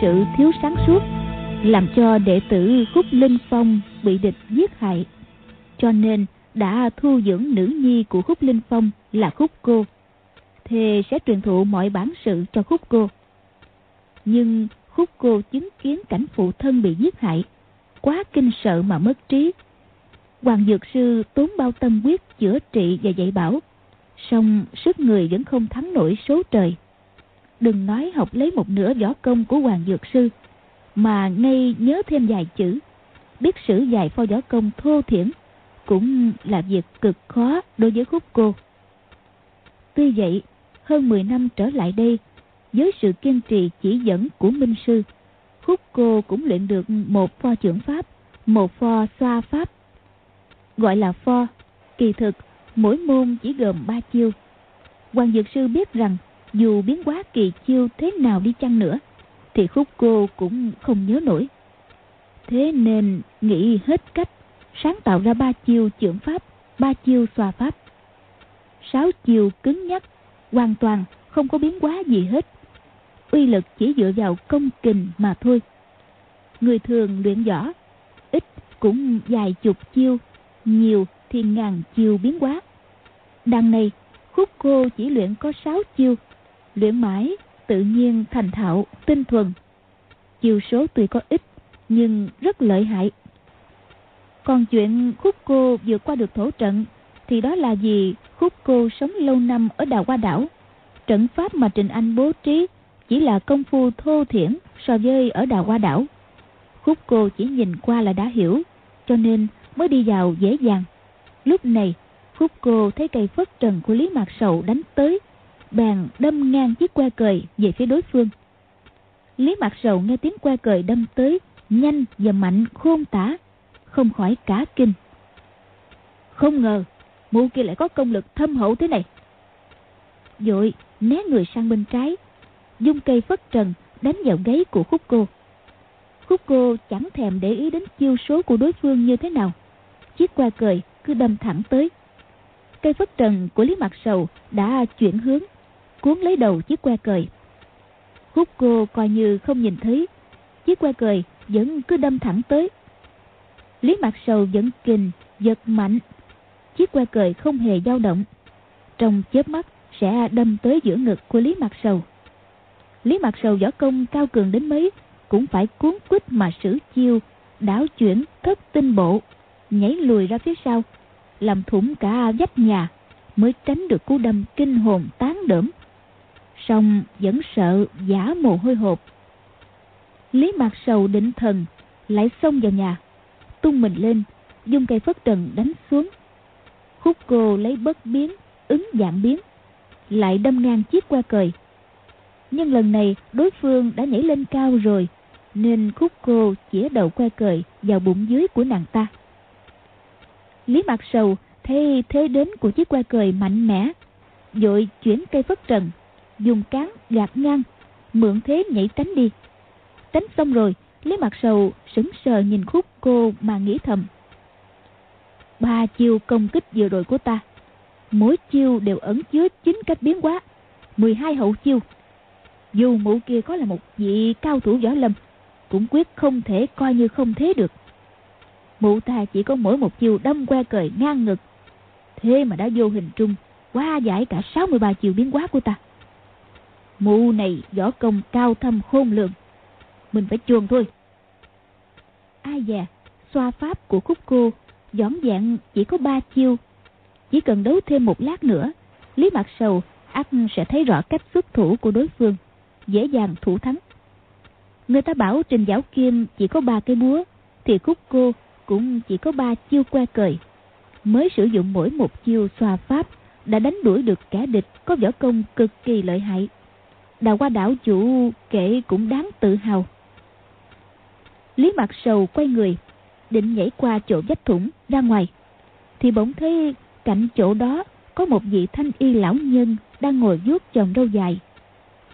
sự thiếu sáng suốt, làm cho đệ tử khúc linh phong bị địch giết hại. Cho nên đã thu dưỡng nữ nhi của khúc linh phong là khúc cô. Thề sẽ truyền thụ mọi bản sự cho khúc cô. Nhưng khúc cô chứng kiến cảnh phụ thân bị giết hại, quá kinh sợ mà mất trí. Hoàng dược sư tốn bao tâm quyết chữa trị và dạy bảo, song sức người vẫn không thắng nổi số trời đừng nói học lấy một nửa võ công của hoàng dược sư, mà ngay nhớ thêm vài chữ. Biết sử vài pho võ công thô thiển cũng là việc cực khó đối với khúc cô. Tuy vậy, hơn 10 năm trở lại đây, với sự kiên trì chỉ dẫn của minh sư, khúc cô cũng luyện được một pho trưởng pháp, một pho xoa pháp, gọi là pho. Kỳ thực, mỗi môn chỉ gồm ba chiêu. Hoàng dược sư biết rằng dù biến quá kỳ chiêu thế nào đi chăng nữa, thì khúc cô cũng không nhớ nổi. Thế nên nghĩ hết cách sáng tạo ra ba chiêu trưởng pháp, ba chiêu xoa pháp. Sáu chiêu cứng nhắc, hoàn toàn không có biến quá gì hết. Uy lực chỉ dựa vào công kình mà thôi. Người thường luyện võ, ít cũng vài chục chiêu, nhiều thì ngàn chiêu biến quá. đằng này, khúc cô chỉ luyện có sáu chiêu luyện mãi tự nhiên thành thạo, tinh thuần. Chiều số tuy có ít, nhưng rất lợi hại. Còn chuyện khúc cô vượt qua được thổ trận, thì đó là gì? khúc cô sống lâu năm ở đào hoa đảo. Trận pháp mà trình anh bố trí chỉ là công phu thô thiển so với ở đào hoa đảo. Khúc cô chỉ nhìn qua là đã hiểu, cho nên mới đi vào dễ dàng. Lúc này, khúc cô thấy cây phất trần của lý mạc sầu đánh tới bèn đâm ngang chiếc que cời về phía đối phương. Lý mặt sầu nghe tiếng que cời đâm tới, nhanh và mạnh khôn tả, không khỏi cả kinh. Không ngờ, mụ kia lại có công lực thâm hậu thế này. Dội né người sang bên trái dung cây phất trần đánh vào gáy của khúc cô. Khúc cô chẳng thèm để ý đến chiêu số của đối phương như thế nào. Chiếc qua cời cứ đâm thẳng tới. Cây phất trần của lý mặt sầu đã chuyển hướng cuốn lấy đầu chiếc que cời. Khúc cô coi như không nhìn thấy. Chiếc que cời vẫn cứ đâm thẳng tới. Lý mặt sầu vẫn kình, giật mạnh. Chiếc que cời không hề dao động. Trong chớp mắt sẽ đâm tới giữa ngực của lý mặt sầu. Lý mặt sầu võ công cao cường đến mấy, cũng phải cuốn quýt mà sử chiêu, đảo chuyển thất tinh bộ, nhảy lùi ra phía sau, làm thủng cả vách nhà, mới tránh được cú đâm kinh hồn tán đỡm song vẫn sợ giả mồ hôi hột. Lý mạc sầu định thần, lại xông vào nhà. Tung mình lên, dùng cây phất trần đánh xuống. Khúc cô lấy bất biến, ứng dạng biến, lại đâm ngang chiếc qua cời. Nhưng lần này đối phương đã nhảy lên cao rồi, nên khúc cô chĩa đầu que cời vào bụng dưới của nàng ta. Lý mạc sầu thấy thế đến của chiếc que cời mạnh mẽ, vội chuyển cây phất trần dùng cán, gạt ngang, mượn thế nhảy tránh đi. Tránh xong rồi, lấy mặt sầu, sững sờ nhìn khúc cô mà nghĩ thầm. Ba chiêu công kích vừa rồi của ta, mỗi chiêu đều ẩn chứa chín cách biến hóa. 12 hậu chiêu, dù mụ kia có là một vị cao thủ võ lâm, cũng quyết không thể coi như không thế được. Mụ ta chỉ có mỗi một chiêu đâm que cời ngang ngực, thế mà đã vô hình trung qua giải cả 63 chiều biến hóa của ta mụ này võ công cao thâm khôn lường. Mình phải chuồn thôi. Ai dè xoa pháp của khúc cô dõn dạng chỉ có ba chiêu. Chỉ cần đấu thêm một lát nữa, lý mặt sầu, ắt sẽ thấy rõ cách xuất thủ của đối phương, dễ dàng thủ thắng. Người ta bảo trình giáo kim chỉ có ba cái búa, thì khúc cô cũng chỉ có ba chiêu que cời. Mới sử dụng mỗi một chiêu xoa pháp đã đánh đuổi được kẻ địch có võ công cực kỳ lợi hại đào qua đảo chủ kể cũng đáng tự hào. Lý mặt sầu quay người, định nhảy qua chỗ vách thủng ra ngoài. Thì bỗng thấy cạnh chỗ đó có một vị thanh y lão nhân đang ngồi vuốt chồng râu dài.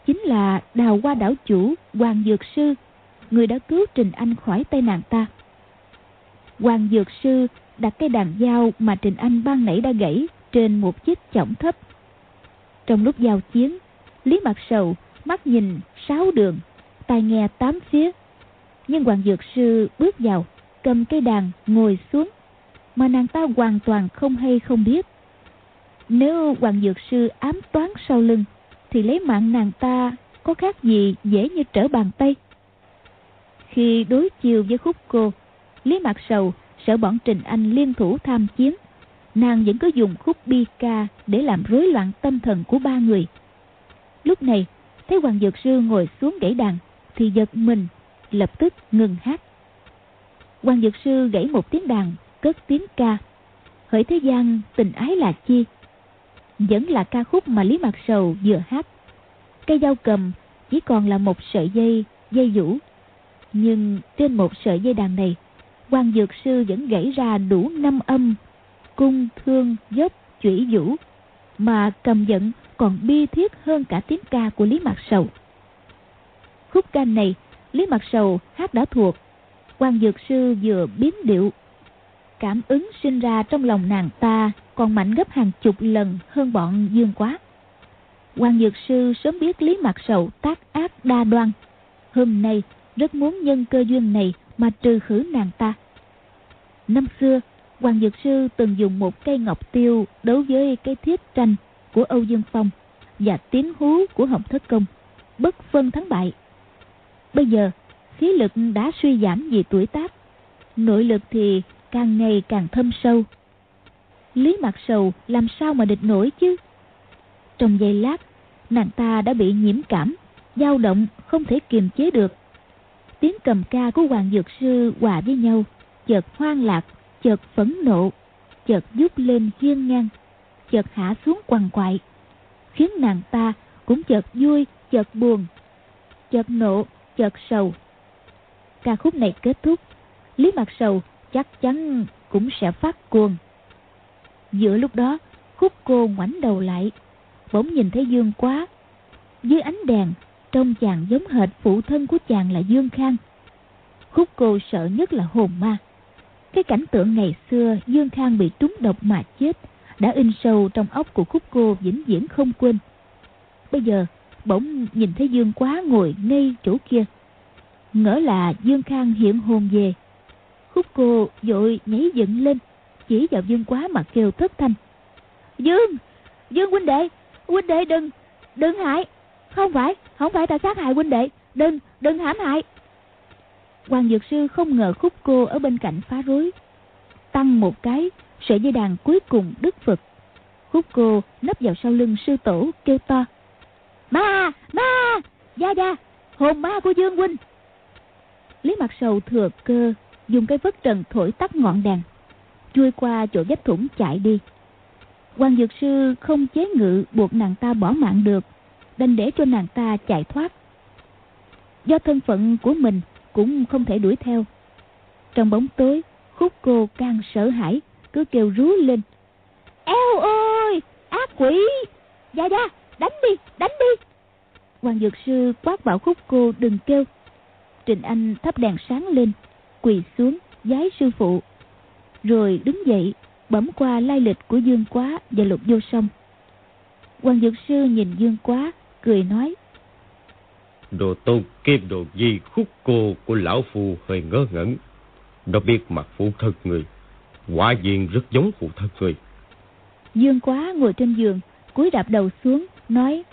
Chính là đào qua đảo chủ hoàng dược sư, người đã cứu trình anh khỏi tay nàng ta. Hoàng dược sư đặt cây đàn dao mà trình anh ban nãy đã gãy trên một chiếc chõng thấp. Trong lúc giao chiến lý mặt sầu mắt nhìn sáu đường tai nghe tám phía. Nhưng Hoàng Dược Sư bước vào, cầm cây đàn, ngồi xuống, mà nàng ta hoàn toàn không hay không biết. Nếu Hoàng Dược Sư ám toán sau lưng, thì lấy mạng nàng ta có khác gì dễ như trở bàn tay. Khi đối chiều với khúc cô, Lý Mạc Sầu sợ bọn Trình Anh liên thủ tham chiến, nàng vẫn cứ dùng khúc bi ca để làm rối loạn tâm thần của ba người. Lúc này, thấy Hoàng Dược Sư ngồi xuống gãy đàn, thì giật mình, lập tức ngừng hát. Hoàng Dược Sư gãy một tiếng đàn, cất tiếng ca. Hỡi thế gian tình ái là chi? Vẫn là ca khúc mà Lý Mạc Sầu vừa hát. Cây dao cầm chỉ còn là một sợi dây, dây vũ. Nhưng trên một sợi dây đàn này, Hoàng Dược Sư vẫn gãy ra đủ năm âm, cung, thương, dốc, chủy vũ, mà cầm giận còn bi thiết hơn cả tiếng ca của Lý Mạc Sầu. Khúc ca này, Lý Mạc Sầu hát đã thuộc, quan Dược Sư vừa biến điệu. Cảm ứng sinh ra trong lòng nàng ta còn mạnh gấp hàng chục lần hơn bọn Dương Quá. quan Dược Sư sớm biết Lý Mạc Sầu tác ác đa đoan. Hôm nay rất muốn nhân cơ duyên này mà trừ khử nàng ta. Năm xưa, Hoàng Dược Sư từng dùng một cây ngọc tiêu đấu với cây thiết tranh của Âu Dương Phong và tiếng hú của Hồng Thất Công, bất phân thắng bại. Bây giờ, khí lực đã suy giảm vì tuổi tác, nội lực thì càng ngày càng thâm sâu. Lý Mặt Sầu làm sao mà địch nổi chứ? Trong giây lát, nàng ta đã bị nhiễm cảm, dao động không thể kiềm chế được. Tiếng cầm ca của Hoàng Dược Sư hòa với nhau, chợt hoang lạc, chợt phẫn nộ, chợt giúp lên hiên ngang, chợt hạ xuống quằn quại, khiến nàng ta cũng chợt vui, chợt buồn, chợt nộ, chợt sầu. Ca khúc này kết thúc, Lý Mặt Sầu chắc chắn cũng sẽ phát cuồng. Giữa lúc đó, khúc cô ngoảnh đầu lại, bỗng nhìn thấy Dương quá. Dưới ánh đèn, trông chàng giống hệt phụ thân của chàng là Dương Khang. Khúc cô sợ nhất là hồn ma. Cái cảnh tượng ngày xưa Dương Khang bị trúng độc mà chết đã in sâu trong óc của khúc cô vĩnh viễn không quên. Bây giờ, bỗng nhìn thấy Dương quá ngồi ngay chỗ kia. Ngỡ là Dương Khang hiện hồn về. Khúc cô vội nhảy dựng lên, chỉ vào Dương quá mà kêu thất thanh. Dương! Dương huynh đệ! Huynh đệ đừng! Đừng hại! Không phải! Không phải ta sát hại huynh đệ! Đừng! Đừng hãm hại! Hoàng Dược Sư không ngờ khúc cô ở bên cạnh phá rối. Tăng một cái, sợi dây đàn cuối cùng đứt phật. Khúc cô nấp vào sau lưng sư tổ kêu to. Ma! Ma! Gia Gia! Hồn ma của Dương Huynh! Lý Mặt Sầu thừa cơ, dùng cây vất trần thổi tắt ngọn đèn, chui qua chỗ vách thủng chạy đi quan dược sư không chế ngự buộc nàng ta bỏ mạng được, đành để cho nàng ta chạy thoát do thân phận của mình cũng không thể đuổi theo trong bóng tối, khúc cô càng sợ hãi cứ kêu rú lên. Eo ơi, ác quỷ. Gia gia đánh đi đánh đi. Hoàng dược sư quát bảo khúc cô đừng kêu. Trình anh thắp đèn sáng lên, quỳ xuống, giái sư phụ. Rồi đứng dậy bấm qua lai lịch của dương quá và lục vô sông quan dược sư nhìn dương quá, cười nói. Đồ tôn kim đồ di khúc cô của lão phù hơi ngớ ngẩn. Nó biết mặt phụ thân người quả nhiên rất giống phụ thân người. Dương quá ngồi trên giường cúi đạp đầu xuống nói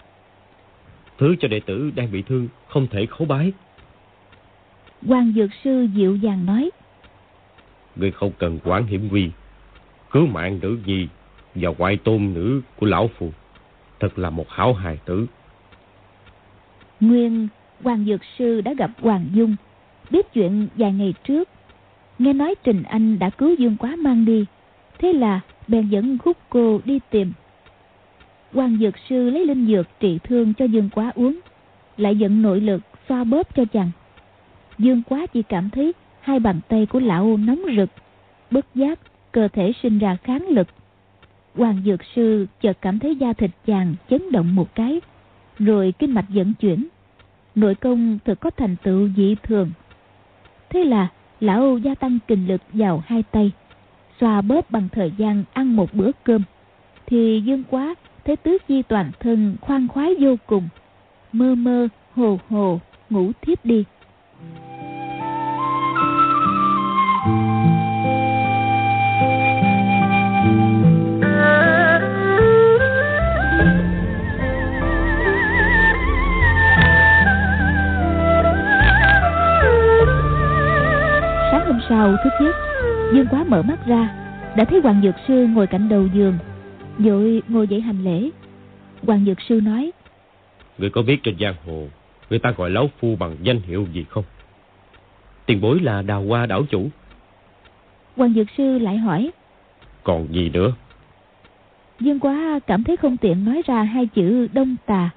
thứ cho đệ tử đang bị thương không thể khấu bái. Quan dược sư dịu dàng nói Người không cần quản hiểm nguy Cứu mạng nữ nhi Và ngoại tôn nữ của lão phù Thật là một hảo hài tử. Nguyên Hoàng Dược Sư đã gặp Hoàng Dung Biết chuyện vài ngày trước Nghe nói Trình Anh đã cứu Dương Quá mang đi Thế là bèn dẫn khúc cô đi tìm Quan Dược Sư lấy linh dược trị thương cho Dương Quá uống Lại dẫn nội lực xoa bóp cho chàng Dương Quá chỉ cảm thấy hai bàn tay của lão nóng rực, bất giác cơ thể sinh ra kháng lực. Hoàng Dược Sư chợt cảm thấy da thịt chàng chấn động một cái, rồi kinh mạch dẫn chuyển. Nội công thực có thành tựu dị thường. Thế là lão gia tăng kình lực vào hai tay, xoa bóp bằng thời gian ăn một bữa cơm. Thì dương quá thấy tứ chi toàn thân khoan khoái vô cùng, mơ mơ, hồ hồ, ngủ thiếp đi mắt ra đã thấy hoàng dược sư ngồi cạnh đầu giường vội ngồi dậy hành lễ. Hoàng dược sư nói Người có biết trên giang hồ Người ta gọi lão phu bằng danh hiệu gì không? Tiền bối là đào hoa đảo chủ. Hoàng dược sư lại hỏi Còn gì nữa? Dương quá cảm thấy không tiện nói ra hai chữ đông tà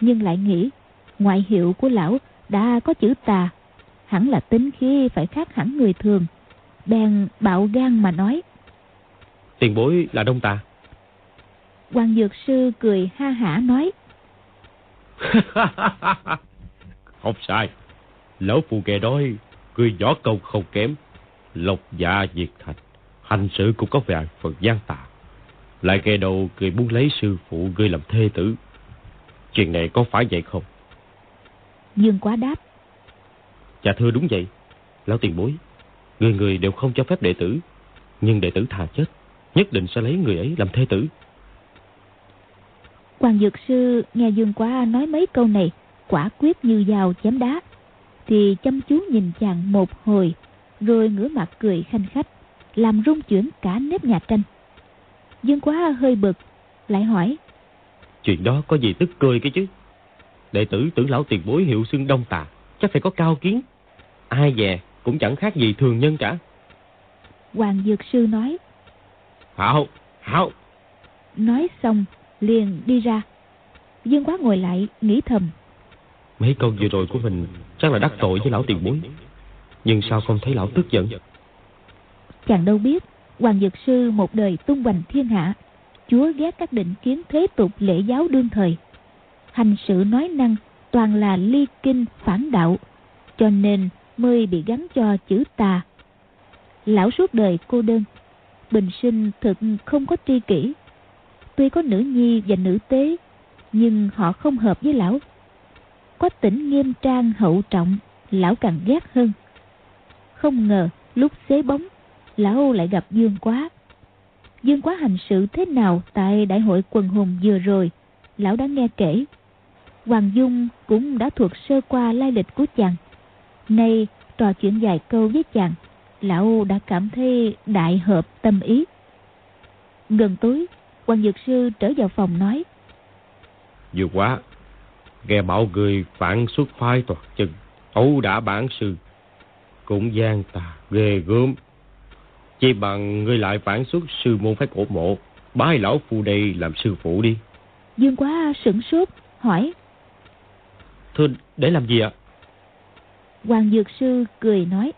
nhưng lại nghĩ ngoại hiệu của lão đã có chữ tà hẳn là tính khí phải khác hẳn người thường bèn bạo gan mà nói. Tiền bối là đông tà. Hoàng dược sư cười ha hả nói. Không sai. Lão phu kẻ đói Người võ công không kém. Lộc dạ diệt thành Hành sự cũng có vài phần gian tà. Lại kẻ đầu người muốn lấy sư phụ Người làm thê tử. Chuyện này có phải vậy không? Dương quá đáp. Dạ thưa đúng vậy Lão tiền bối Người người đều không cho phép đệ tử Nhưng đệ tử thà chết Nhất định sẽ lấy người ấy làm thê tử. Hoàng Dược Sư nghe Dương Quá nói mấy câu này quả quyết như dao chém đá thì chăm chú nhìn chàng một hồi rồi ngửa mặt cười khanh khách làm rung chuyển cả nếp nhà tranh. Dương Quá hơi bực lại hỏi Chuyện đó có gì tức cười cái chứ? Đệ tử tưởng lão tiền bối hiệu xưng đông tà Chắc phải có cao kiến. Ai về cũng chẳng khác gì thường nhân cả. Hoàng Dược Sư nói. Hảo, hảo. Nói xong liền đi ra. Dương Quá ngồi lại nghĩ thầm. Mấy câu vừa rồi của mình chắc là đắc tội với lão tiền bối. Nhưng sao không thấy lão tức giận? Chàng đâu biết Hoàng Dược Sư một đời tung hoành thiên hạ. Chúa ghét các định kiến thế tục lễ giáo đương thời. Hành sự nói năng toàn là ly kinh phản đạo. Cho nên mới bị gắn cho chữ tà. Lão suốt đời cô đơn. Bình sinh thực không có tri kỷ. Tuy có nữ nhi và nữ tế, Nhưng họ không hợp với lão. Có tỉnh nghiêm trang hậu trọng, Lão càng ghét hơn. Không ngờ lúc xế bóng, Lão lại gặp Dương Quá. Dương Quá hành sự thế nào Tại đại hội quần hùng vừa rồi, Lão đã nghe kể. Hoàng Dung cũng đã thuộc sơ qua lai lịch của chàng. Nay trò chuyện vài câu với chàng Lão đã cảm thấy đại hợp tâm ý. Gần tối Hoàng Dược Sư trở vào phòng nói Vừa quá Nghe bảo người phản xuất phái toạt chân Ấu đã bản sư Cũng gian tà ghê gớm. Chỉ bằng ngươi lại phản xuất sư môn phái cổ mộ Bái lão phu đây làm sư phụ đi. Dương Quá sửng sốt hỏi Thưa để làm gì ạ Hoàng Dược Sư cười nói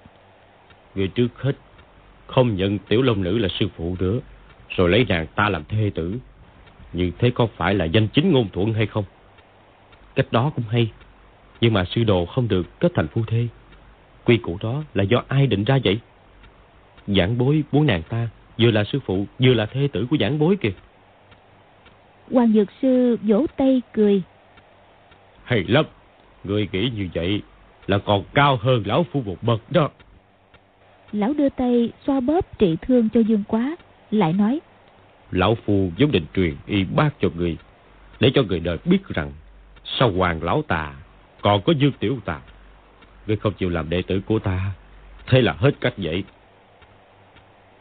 Người trước hết Không nhận tiểu long nữ là sư phụ nữa Rồi lấy nàng ta làm thê tử. Như thế có phải là danh chính ngôn thuận hay không? Cách đó cũng hay Nhưng mà sư đồ không được kết thành phu thê. Quy củ đó là do ai định ra vậy? Giảng bối muốn nàng ta Vừa là sư phụ vừa là thê tử của giảng bối kìa. Hoàng Dược Sư vỗ tay cười. Hay lắm Người nghĩ như vậy Là còn cao hơn lão phu một bậc đó. Lão đưa tay xoa bóp trị thương cho Dương Quá Lại nói Lão phu vốn định truyền y bác cho người Để cho người đời biết rằng Sau hoàng lão tà Còn có dương tiểu tà. Người không chịu làm đệ tử của ta Thế là hết cách vậy.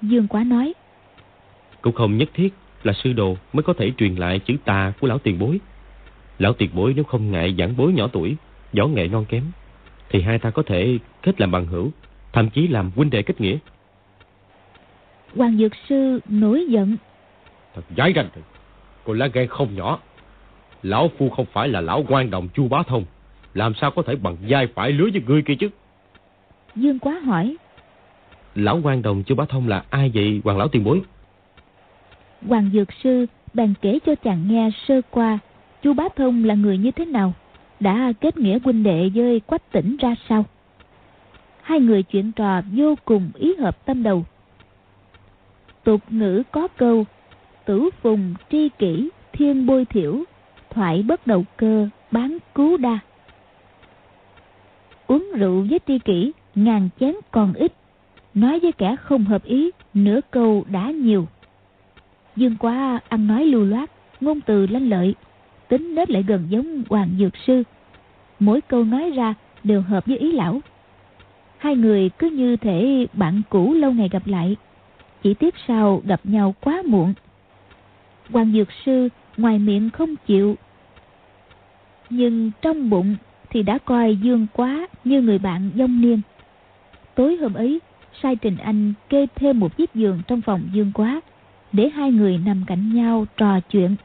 Dương Quá nói Cũng không nhất thiết là sư đồ Mới có thể truyền lại chữ tà của lão tiền bối. Lão tiền bối nếu không ngại giảng bối nhỏ tuổi Võ nghệ non kém Thì hai ta có thể kết làm bằng hữu Thậm chí làm huynh đệ kết nghĩa. Hoàng Dược Sư nổi giận. Thật dái ranh thật. Cô lá gan không nhỏ. Lão phu không phải là lão quan đồng chu bá thông. Làm sao có thể bằng vai phải lứa với ngươi kia chứ? Dương Quá hỏi. Lão quan đồng chu bá thông là ai vậy hoàng lão tiền bối? Hoàng Dược Sư bèn kể cho chàng nghe sơ qua Chu Bá Thông là người như thế nào đã kết nghĩa huynh đệ với Quách tỉnh ra sao? Hai người chuyện trò vô cùng ý hợp tâm đầu. Tục ngữ có câu, Tử phùng tri kỷ, thiên bôi thiểu, Thoại bất đầu cơ, bán cứu đa. Uống rượu với tri kỷ, ngàn chén còn ít. Nói với kẻ không hợp ý, nửa câu đã nhiều. Dương quá ăn nói lưu loát, ngôn từ lanh lợi tính nết lại gần giống hoàng dược sư. Mỗi câu nói ra đều hợp với ý lão. Hai người cứ như thể bạn cũ lâu ngày gặp lại, chỉ tiếc sau gặp nhau quá muộn. Hoàng dược sư ngoài miệng không chịu, nhưng trong bụng thì đã coi dương quá như người bạn dông niên. Tối hôm ấy, sai trình anh kê thêm một chiếc giường trong phòng dương quá để hai người nằm cạnh nhau trò chuyện.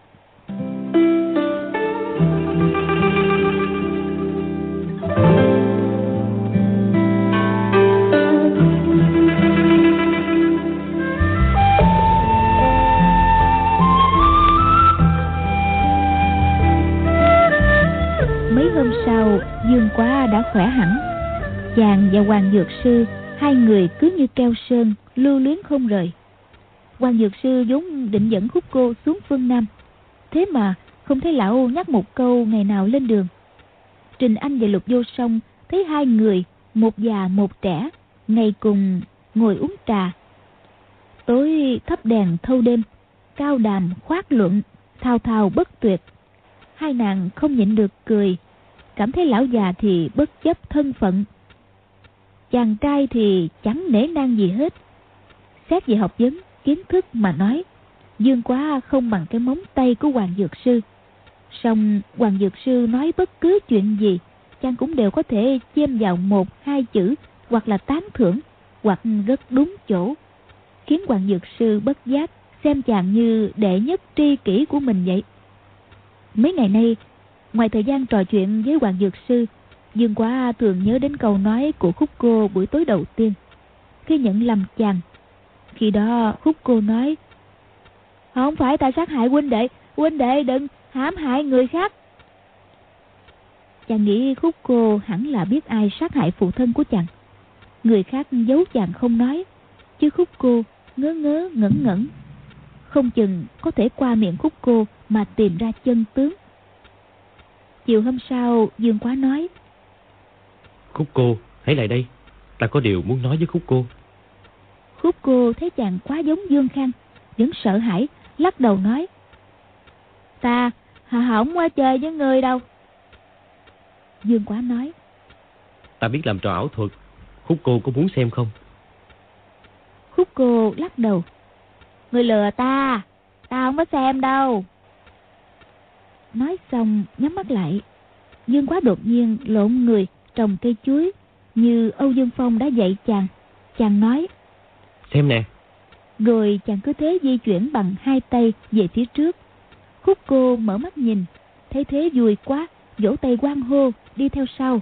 Dương quá đã khỏe hẳn. Chàng và hoàng dược sư, hai người cứ như keo sơn, lưu luyến không rời. Hoàng dược sư vốn định dẫn khúc cô xuống phương nam. Thế mà không thấy lão nhắc một câu ngày nào lên đường. Trình anh và lục vô song thấy hai người, một già, một trẻ, ngày cùng ngồi uống trà. Tối thắp đèn thâu đêm, cao đàm khoát luận, thao thao bất tuyệt. Hai nàng không nhịn được cười cảm thấy lão già thì bất chấp thân phận. Chàng trai thì chẳng nể nang gì hết. Xét về học vấn, kiến thức mà nói, dương quá không bằng cái móng tay của hoàng dược sư. Song hoàng dược sư nói bất cứ chuyện gì, chàng cũng đều có thể chêm vào một, hai chữ, hoặc là tán thưởng, hoặc rất đúng chỗ. Khiến hoàng dược sư bất giác xem chàng như đệ nhất tri kỷ của mình vậy. Mấy ngày nay ngoài thời gian trò chuyện với hoàng dược sư, dương quá thường nhớ đến câu nói của khúc cô buổi tối đầu tiên. Khi nhận lầm chàng, khi đó khúc cô nói, không phải ta sát hại huynh đệ huynh đệ đừng hãm hại người khác. Chàng nghĩ khúc cô hẳn là biết ai sát hại phụ thân của chàng. Người khác giấu chàng không nói, chứ khúc cô ngớ ngớ ngẩn ngẩn. Không chừng có thể qua miệng khúc cô mà tìm ra chân tướng chiều hôm sau dương quá nói Khúc cô, hãy lại đây. Ta có điều muốn nói với Khúc cô. Khúc cô thấy chàng quá giống Dương Khang, vẫn sợ hãi, lắc đầu nói. Ta hà hỏng qua chơi với người đâu. Dương quá nói. Ta biết làm trò ảo thuật. Khúc cô có muốn xem không? Khúc cô lắc đầu. Người lừa ta, ta không có xem đâu. Nói xong nhắm mắt lại. Dương quá đột nhiên lộn người trồng cây chuối như Âu Dương Phong đã dạy chàng. Chàng nói. Xem nè. Rồi chàng cứ thế di chuyển bằng hai tay về phía trước. Khúc cô mở mắt nhìn, thấy thế vui quá, vỗ tay quan hô, đi theo sau.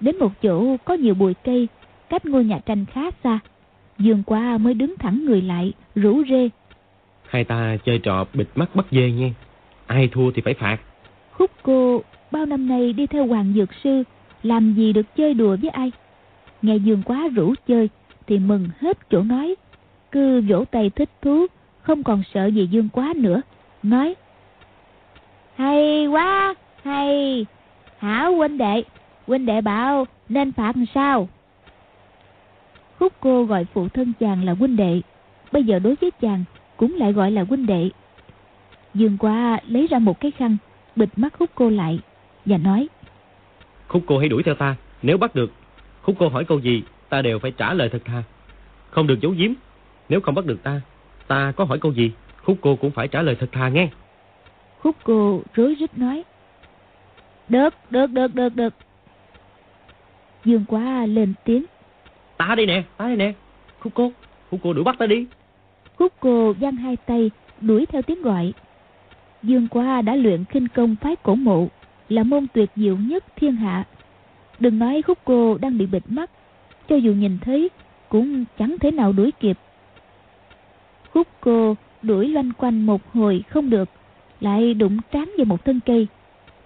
Đến một chỗ có nhiều bụi cây, cách ngôi nhà tranh khá xa. Dương qua mới đứng thẳng người lại, rủ rê. Hai ta chơi trò bịt mắt bắt dê nha. Ai thua thì phải phạt. Khúc cô bao năm nay đi theo Hoàng Dược Sư, làm gì được chơi đùa với ai. Nghe Dương quá rủ chơi thì mừng hết chỗ nói. Cứ vỗ tay thích thú, không còn sợ gì Dương quá nữa. Nói, hay quá, hay, hảo huynh đệ, huynh đệ bảo nên phạt sao? Khúc cô gọi phụ thân chàng là huynh đệ, bây giờ đối với chàng cũng lại gọi là huynh đệ. Dương quá lấy ra một cái khăn, bịt mắt khúc cô lại và nói Khúc cô hãy đuổi theo ta, nếu bắt được, khúc cô hỏi câu gì, ta đều phải trả lời thật thà. Không được giấu giếm, nếu không bắt được ta, ta có hỏi câu gì, khúc cô cũng phải trả lời thật thà nghe. Khúc cô rối rít nói Được, được, được, được, được. Dương quá lên tiếng Ta đây nè, ta đây nè. Khúc cô, khúc cô đuổi bắt ta đi. Khúc cô giang hai tay đuổi theo tiếng gọi. Dương quá đã luyện khinh công phái cổ mộ là môn tuyệt diệu nhất thiên hạ. Đừng nói khúc cô đang bị bịt mắt, cho dù nhìn thấy cũng chẳng thể nào đuổi kịp. Khúc cô đuổi loanh quanh một hồi không được, lại đụng trán vào một thân cây.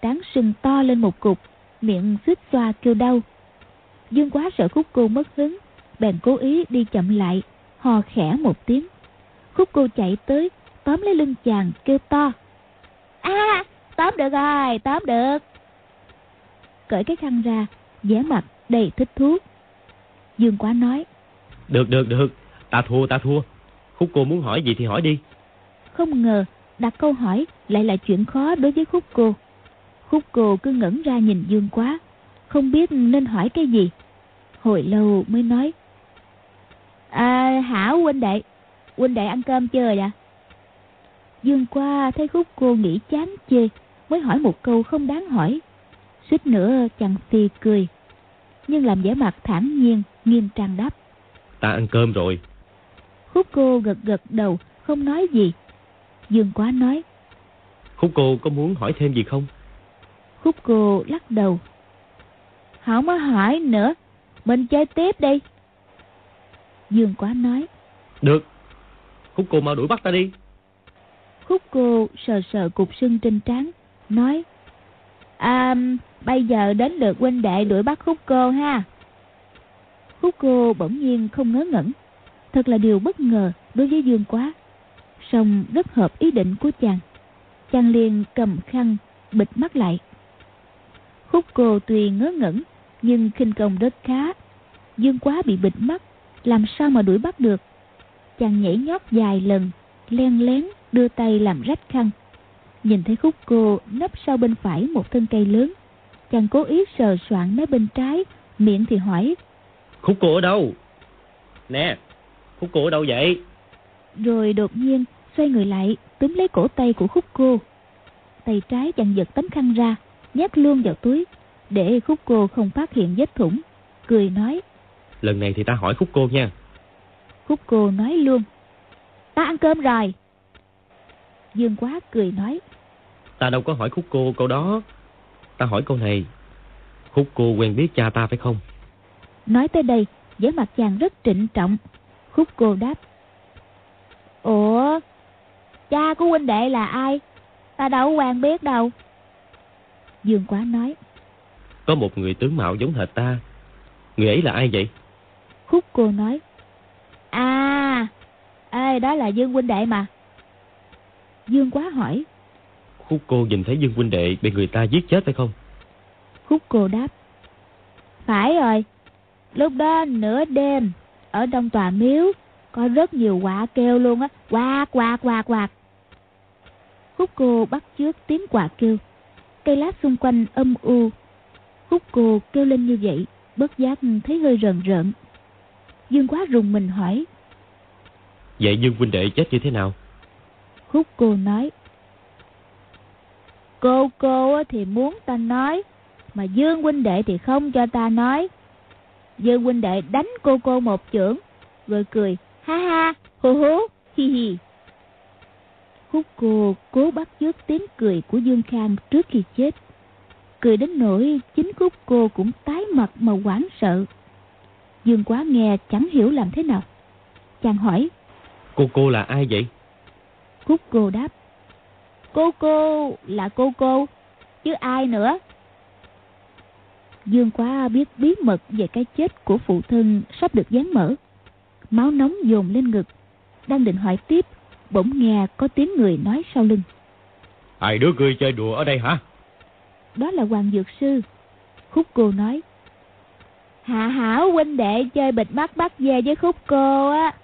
Trán sưng to lên một cục, miệng xích xoa kêu đau. Dương quá sợ khúc cô mất hứng, bèn cố ý đi chậm lại, hò khẽ một tiếng. Khúc cô chạy tới, tóm lấy lưng chàng kêu to a tóm được rồi, tóm được. Cởi cái khăn ra, vẻ mặt đầy thích thú. Dương Quá nói. Được, được, được. Ta thua, ta thua. Khúc cô muốn hỏi gì thì hỏi đi. Không ngờ đặt câu hỏi lại là chuyện khó đối với khúc cô. Khúc cô cứ ngẩn ra nhìn Dương Quá, không biết nên hỏi cái gì. Hồi lâu mới nói. À, Hảo huynh đệ, huynh đệ ăn cơm chưa vậy? Dương Quá thấy khúc cô nghĩ chán chê, mới hỏi một câu không đáng hỏi. Suýt nữa chàng phi cười, nhưng làm vẻ mặt thản nhiên, nghiêm trang đáp. Ta ăn cơm rồi. Khúc cô gật gật đầu, không nói gì. Dương Quá nói. Khúc cô có muốn hỏi thêm gì không? Khúc cô lắc đầu. Không có hỏi nữa, mình chơi tiếp đi. Dương Quá nói. Được, Khúc cô mau đuổi bắt ta đi. Khúc cô sờ sờ cục sưng trên trán, nói. À, bây giờ đến lượt huynh đệ đuổi bắt khúc cô ha. Khúc cô bỗng nhiên không ngớ ngẩn. Thật là điều bất ngờ đối với Dương Quá. Song rất hợp ý định của chàng. Chàng liền cầm khăn, bịt mắt lại. Khúc cô tuy ngớ ngẩn, nhưng khinh công rất khá. Dương Quá bị bịt mắt, làm sao mà đuổi bắt được. Chàng nhảy nhót dài lần, len lén đưa tay làm rách khăn. Nhìn thấy khúc cô nấp sau bên phải một thân cây lớn. Chàng cố ý sờ soạn mé bên trái, miệng thì hỏi. Khúc cô ở đâu? Nè, khúc cô ở đâu vậy? Rồi đột nhiên xoay người lại túm lấy cổ tay của khúc cô. Tay trái chàng giật tấm khăn ra, nhét luôn vào túi, để khúc cô không phát hiện vết thủng. Cười nói. Lần này thì ta hỏi khúc cô nha. Khúc cô nói luôn. Ta ăn cơm rồi. Dương quá cười nói. Ta đâu có hỏi khúc cô câu đó. Ta hỏi câu này. Khúc cô quen biết cha ta phải không? Nói tới đây, vẻ mặt chàng rất trịnh trọng. Khúc cô đáp. Ủa, cha của huynh đệ là ai? Ta đâu quen biết đâu. Dương quá nói. Có một người tướng mạo giống hệt ta. Người ấy là ai vậy? Khúc cô nói. À, ê, đó là Dương huynh đệ mà. Dương quá hỏi. Khúc cô nhìn thấy Dương huynh đệ bị người ta giết chết phải không? Khúc cô đáp. Phải rồi. Lúc đó nửa đêm, ở trong tòa miếu, có rất nhiều quạ kêu luôn á. Quạt, quạt, quạt, quạt. Khúc cô bắt trước tiếng quạ kêu. Cây lá xung quanh âm u. Khúc cô kêu lên như vậy, bất giác thấy hơi rần rợn. Dương quá rùng mình hỏi. Vậy Dương huynh đệ chết như thế nào? Khúc cô nói. Cô cô thì muốn ta nói, mà Dương huynh đệ thì không cho ta nói. Dương huynh đệ đánh cô cô một chưởng, rồi cười, ha ha, hô hú, hi hi. Khúc cô cố bắt chước tiếng cười của Dương Khang trước khi chết. Cười đến nỗi chính khúc cô cũng tái mặt mà hoảng sợ. Dương quá nghe chẳng hiểu làm thế nào. Chàng hỏi. Cô cô là ai vậy? Khúc cô đáp. Cô cô là cô cô, chứ ai nữa? Dương quá biết bí mật về cái chết của phụ thân sắp được dán mở. Máu nóng dồn lên ngực. Đang định hỏi tiếp, bỗng nghe có tiếng người nói sau lưng. Ai đứa cười chơi đùa ở đây hả? Đó là Hoàng Dược Sư. Khúc cô nói. Hạ Hảo huynh đệ chơi bịt mắt bắt về với Khúc cô á.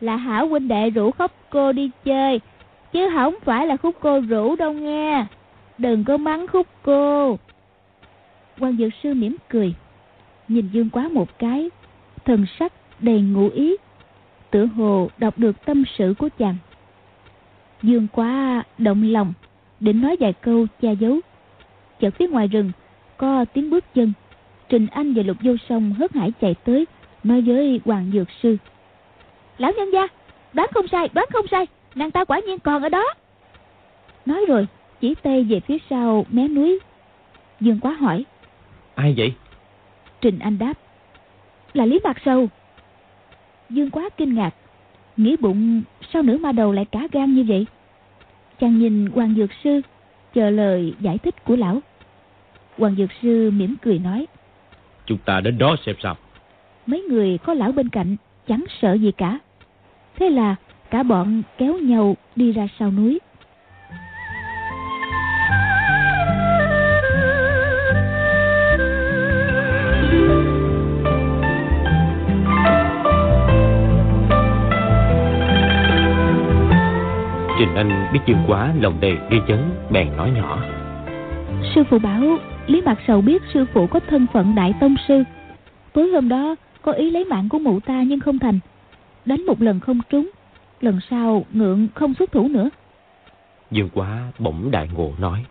Là Hảo huynh đệ rủ Khúc cô đi chơi. Chứ không phải là Khúc cô rủ đâu nghe. Đừng có mắng Khúc cô. Quan Dược Sư mỉm cười. Nhìn Dương Quá một cái. Thần sắc đầy ngụ ý. Tựa hồ đọc được tâm sự của chàng. Dương Quá động lòng. Định nói vài câu che giấu chợt phía ngoài rừng, có tiếng bước chân trình anh và lục vô sông hớt hải chạy tới, nói với hoàng dược sư lão nhân gia, đoán không sai, đoán không sai nàng ta quả nhiên còn ở đó nói rồi chỉ tay về phía sau mé núi dương quá hỏi ai vậy trình anh đáp là lý mạc sầu dương quá kinh ngạc nghĩ bụng sao nữ ma đầu lại cả gan như vậy chàng nhìn hoàng dược sư chờ lời giải thích của lão. Hoàng Dược Sư mỉm cười nói. Chúng ta đến đó xem sao. Mấy người có lão bên cạnh chẳng sợ gì cả. Thế là cả bọn kéo nhau đi ra sau núi. Trình Anh biết Dương Quá lòng đầy nghi chấn bèn nói nhỏ. Sư phụ bảo Lý Mạc Sầu biết sư phụ có thân phận đại tông sư. Tối hôm đó có ý lấy mạng của mụ ta nhưng không thành. Đánh một lần không trúng. Lần sau ngượng không xuất thủ nữa. Dương Quá bỗng đại ngộ nói.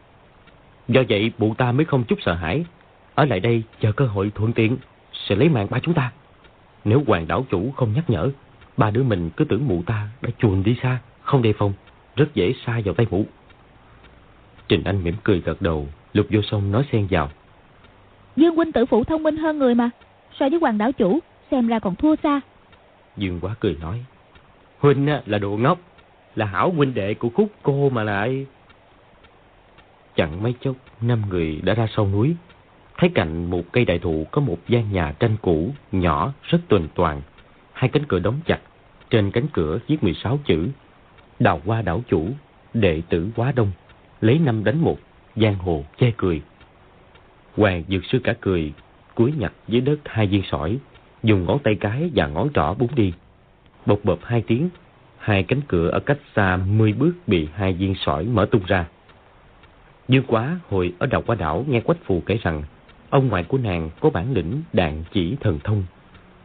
Do vậy mụ ta mới không chút sợ hãi. Ở lại đây chờ cơ hội thuận tiện Sẽ lấy mạng ba chúng ta. Nếu hoàng đảo chủ không nhắc nhở Ba đứa mình cứ tưởng mụ ta đã chuồn đi xa Không đề phòng Rất dễ xa vào tay mụ. Trình Anh mỉm cười gật đầu Lục vô sông nói xen vào. Dương huynh tử phụ thông minh hơn người mà So với hoàng đảo chủ Xem ra còn thua xa. Dương quá cười nói Huynh là đồ ngốc, Là hảo huynh đệ của khúc cô mà lại. Chẳng mấy chốc, Năm người đã ra sau núi. Thấy cạnh một cây đại thụ Có một gian nhà tranh cũ, Nhỏ, rất tuần toàn. Hai cánh cửa đóng chặt, Trên cánh cửa viết 16 chữ, Đào qua đảo chủ, Đệ tử quá đông, Lấy năm đánh một, Giang hồ che cười. Hoàng dược sư cả cười, cúi nhặt dưới đất hai viên sỏi, dùng ngón tay cái và ngón trỏ búng đi bột bộp hai tiếng, hai cánh cửa ở cách xa mươi bước bị hai viên sỏi mở tung ra. Dương quá hồi ở đầu qua đảo nghe quách phù kể rằng, ông ngoại của nàng có bản lĩnh đạn chỉ thần thông.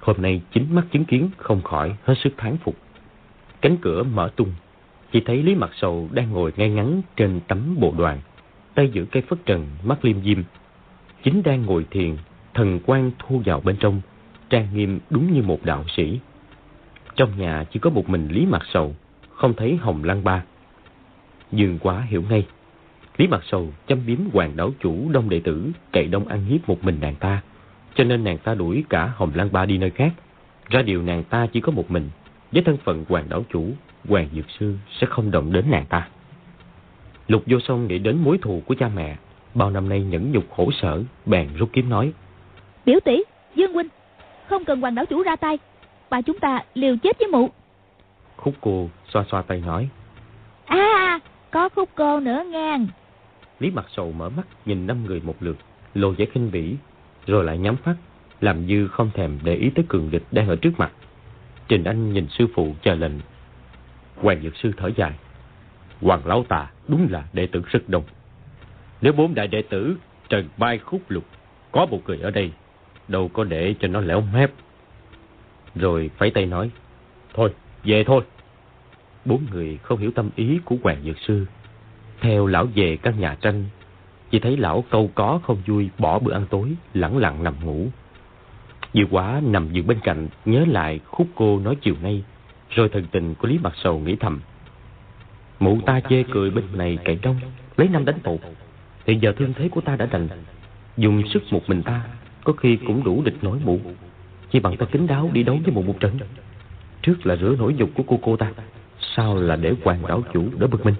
Hôm nay chính mắt chứng kiến không khỏi hết sức thán phục. Cánh cửa mở tung, chỉ thấy lý mặt sầu đang ngồi ngay ngắn trên tấm bộ đoàn, tay giữ cây phất trần mắt liêm diêm. Chính đang ngồi thiền, thần quan thu vào bên trong, trang nghiêm đúng như một đạo sĩ trong nhà chỉ có một mình lý mặt sầu, không thấy hồng lăng ba. Dương quá hiểu ngay. Lý mặt sầu châm biếm hoàng đảo chủ đông đệ tử cậy đông ăn hiếp một mình nàng ta, cho nên nàng ta đuổi cả hồng lăng ba đi nơi khác. Ra điều nàng ta chỉ có một mình, với thân phận hoàng đảo chủ, hoàng dược sư sẽ không động đến nàng ta. Lục vô song nghĩ đến mối thù của cha mẹ, bao năm nay nhẫn nhục khổ sở, bèn rút kiếm nói. Biểu tỷ, dương huynh, không cần hoàng đảo chủ ra tay bà chúng ta liều chết với mụ. Khúc cô xoa xoa tay nói à có khúc cô nữa ngang. Lý mặt sầu mở mắt nhìn năm người một lượt lộ vẻ khinh bỉ rồi lại nhắm mắt làm như không thèm để ý tới cường địch đang ở trước mặt. Trình anh nhìn sư phụ chờ lệnh. Hoàng dược sư thở dài. Hoàng lão tà đúng là đệ tử rất đông. Nếu bốn đại đệ tử trần bay khúc lục có một người ở đây đâu có để cho nó lẻo mép. Rồi phải tay nói, thôi, về thôi. Bốn người không hiểu tâm ý của Hoàng Dược Sư. Theo lão về căn nhà tranh, chỉ thấy lão câu có không vui bỏ bữa ăn tối, lẳng lặng nằm ngủ. Dư quá nằm giường bên cạnh, nhớ lại khúc cô nói chiều nay, rồi thần tình của Lý Mặt Sầu nghĩ thầm. Mụ ta chê cười bên này cậy đông, lấy năm đánh một. Thì giờ thương thế của ta đã đành, dùng sức một mình ta có khi cũng đủ địch nổi mụ chỉ bằng ta kính đáo đi đấu với một một trận. Trước là rửa nổi dục của cô cô ta Sau là để hoàng đảo chủ đỡ bực mình.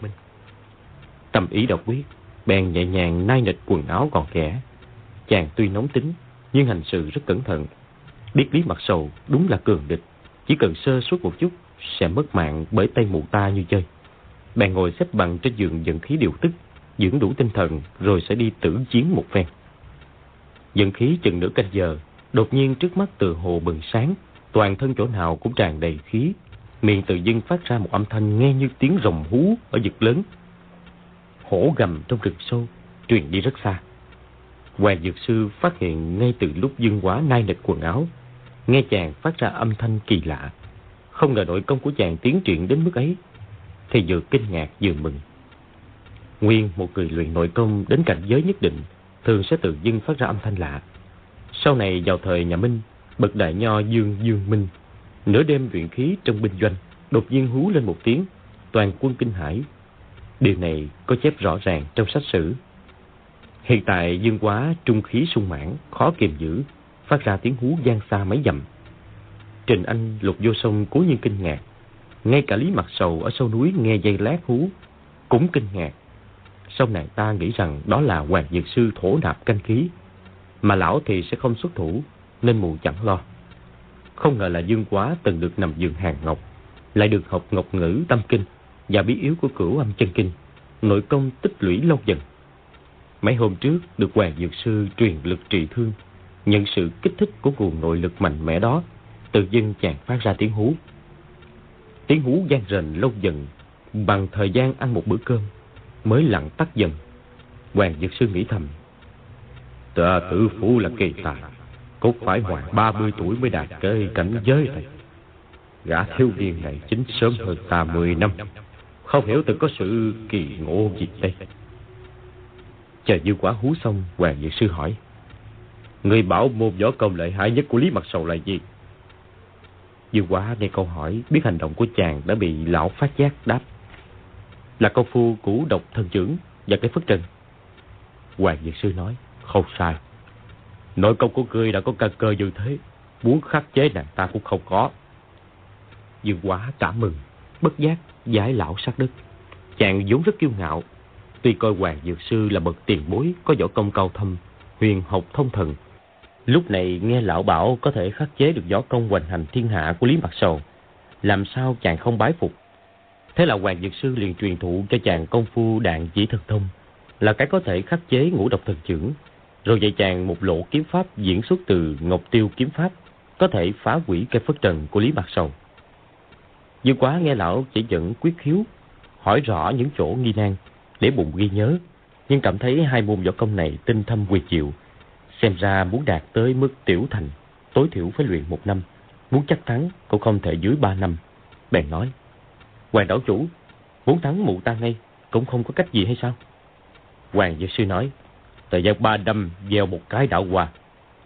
Tâm ý độc quyết Bèn nhẹ nhàng nai nịch quần áo còn kẻ. Chàng tuy nóng tính Nhưng hành sự rất cẩn thận. Biết lý mặt sầu đúng là cường địch Chỉ cần sơ suất một chút Sẽ mất mạng bởi tay mụ ta như chơi. Bèn ngồi xếp bằng trên giường dẫn khí điều tức Dưỡng đủ tinh thần Rồi sẽ đi tử chiến một phen. Dẫn khí chừng nửa canh giờ, đột nhiên trước mắt từ hồ bừng sáng, toàn thân chỗ nào cũng tràn đầy khí. Miệng tự dưng phát ra một âm thanh nghe như tiếng rồng hú ở vực lớn. Hổ gầm trong rừng sâu, truyền đi rất xa. Hoàng Dược Sư phát hiện ngay từ lúc dương quá nai nịch quần áo, nghe chàng phát ra âm thanh kỳ lạ. Không ngờ nội công của chàng tiến triển đến mức ấy, thì vừa kinh ngạc vừa mừng. Nguyên một người luyện nội công đến cảnh giới nhất định, thường sẽ tự dưng phát ra âm thanh lạ. Sau này vào thời nhà Minh, bậc đại nho Dương Dương Minh, nửa đêm luyện khí trong binh doanh, đột nhiên hú lên một tiếng, toàn quân kinh hãi. Điều này có chép rõ ràng trong sách sử. Hiện tại dương quá trung khí sung mãn, khó kiềm giữ, phát ra tiếng hú gian xa mấy dặm. Trình Anh lục vô sông cố nhiên kinh ngạc. Ngay cả Lý Mặt Sầu ở sâu núi nghe dây lát hú, cũng kinh ngạc sau nàng ta nghĩ rằng đó là hoàng dược sư thổ nạp canh khí, mà lão thì sẽ không xuất thủ, nên mù chẳng lo. Không ngờ là Dương Quá từng được nằm giường hàng ngọc, lại được học ngọc ngữ tâm kinh và bí yếu của cửu âm chân kinh, nội công tích lũy lâu dần. Mấy hôm trước được hoàng dược sư truyền lực trị thương, nhận sự kích thích của nguồn nội lực mạnh mẽ đó, tự dưng chàng phát ra tiếng hú. Tiếng hú gian rền lâu dần, Bằng thời gian ăn một bữa cơm Mới lặng tắt dần Hoàng Dược Sư nghĩ thầm Ta tử phụ là kỳ tài Cốt phải ngoài 30 tuổi mới đạt cái cảnh giới này. Gã thiếu niên này chính sớm hơn ta 10 năm, Không hiểu từng có sự kỳ ngộ gì đây. Chờ dư quả hú xong, Hoàng Dược Sư hỏi, Người bảo môn võ công lợi hại nhất của Lý Mặt Sầu là gì? Dư quả nghe câu hỏi, Biết hành động của chàng đã bị lão phát giác, đáp, Là công phu cũ độc thân trưởng Và cái phất trần. Hoàng Dược Sư nói không sai. Nội công của ngươi đã có căn cơ như thế. Muốn khắc chế nàng ta cũng không có. Dương quá cảm mừng, Bất giác giải lão sát đức. Chàng vốn rất kiêu ngạo. Tuy coi Hoàng Dược Sư là bậc tiền bối Có võ công cao thâm, Huyền học thông thần, Lúc này nghe lão bảo có thể khắc chế được võ công hoành hành thiên hạ của Lý Mặt Sầu, Làm sao chàng không bái phục? Thế là Hoàng Dược Sư liền truyền thụ cho chàng công phu đạn chỉ thực thông, Là cái có thể khắc chế ngũ độc thần trưởng. Rồi dạy chàng một lộ kiếm pháp diễn xuất từ Ngọc Tiêu kiếm pháp, Có thể phá hủy cây phất trần của Lý bạc Sầu. Dư quá nghe lão chỉ dẫn quyết khiếu Hỏi rõ những chỗ nghi nan Để bụng ghi nhớ, Nhưng cảm thấy hai môn võ công này tinh thâm quyệt chịu Xem ra muốn đạt tới mức tiểu thành, Tối thiểu phải luyện một năm, Muốn chắc thắng cũng không thể dưới ba năm, Bèn nói. Hoàng đảo chủ, Muốn thắng mụ ta ngay Cũng không có cách gì hay sao? Hoàng dược sư nói Thời gian ba năm gieo một cái đạo qua.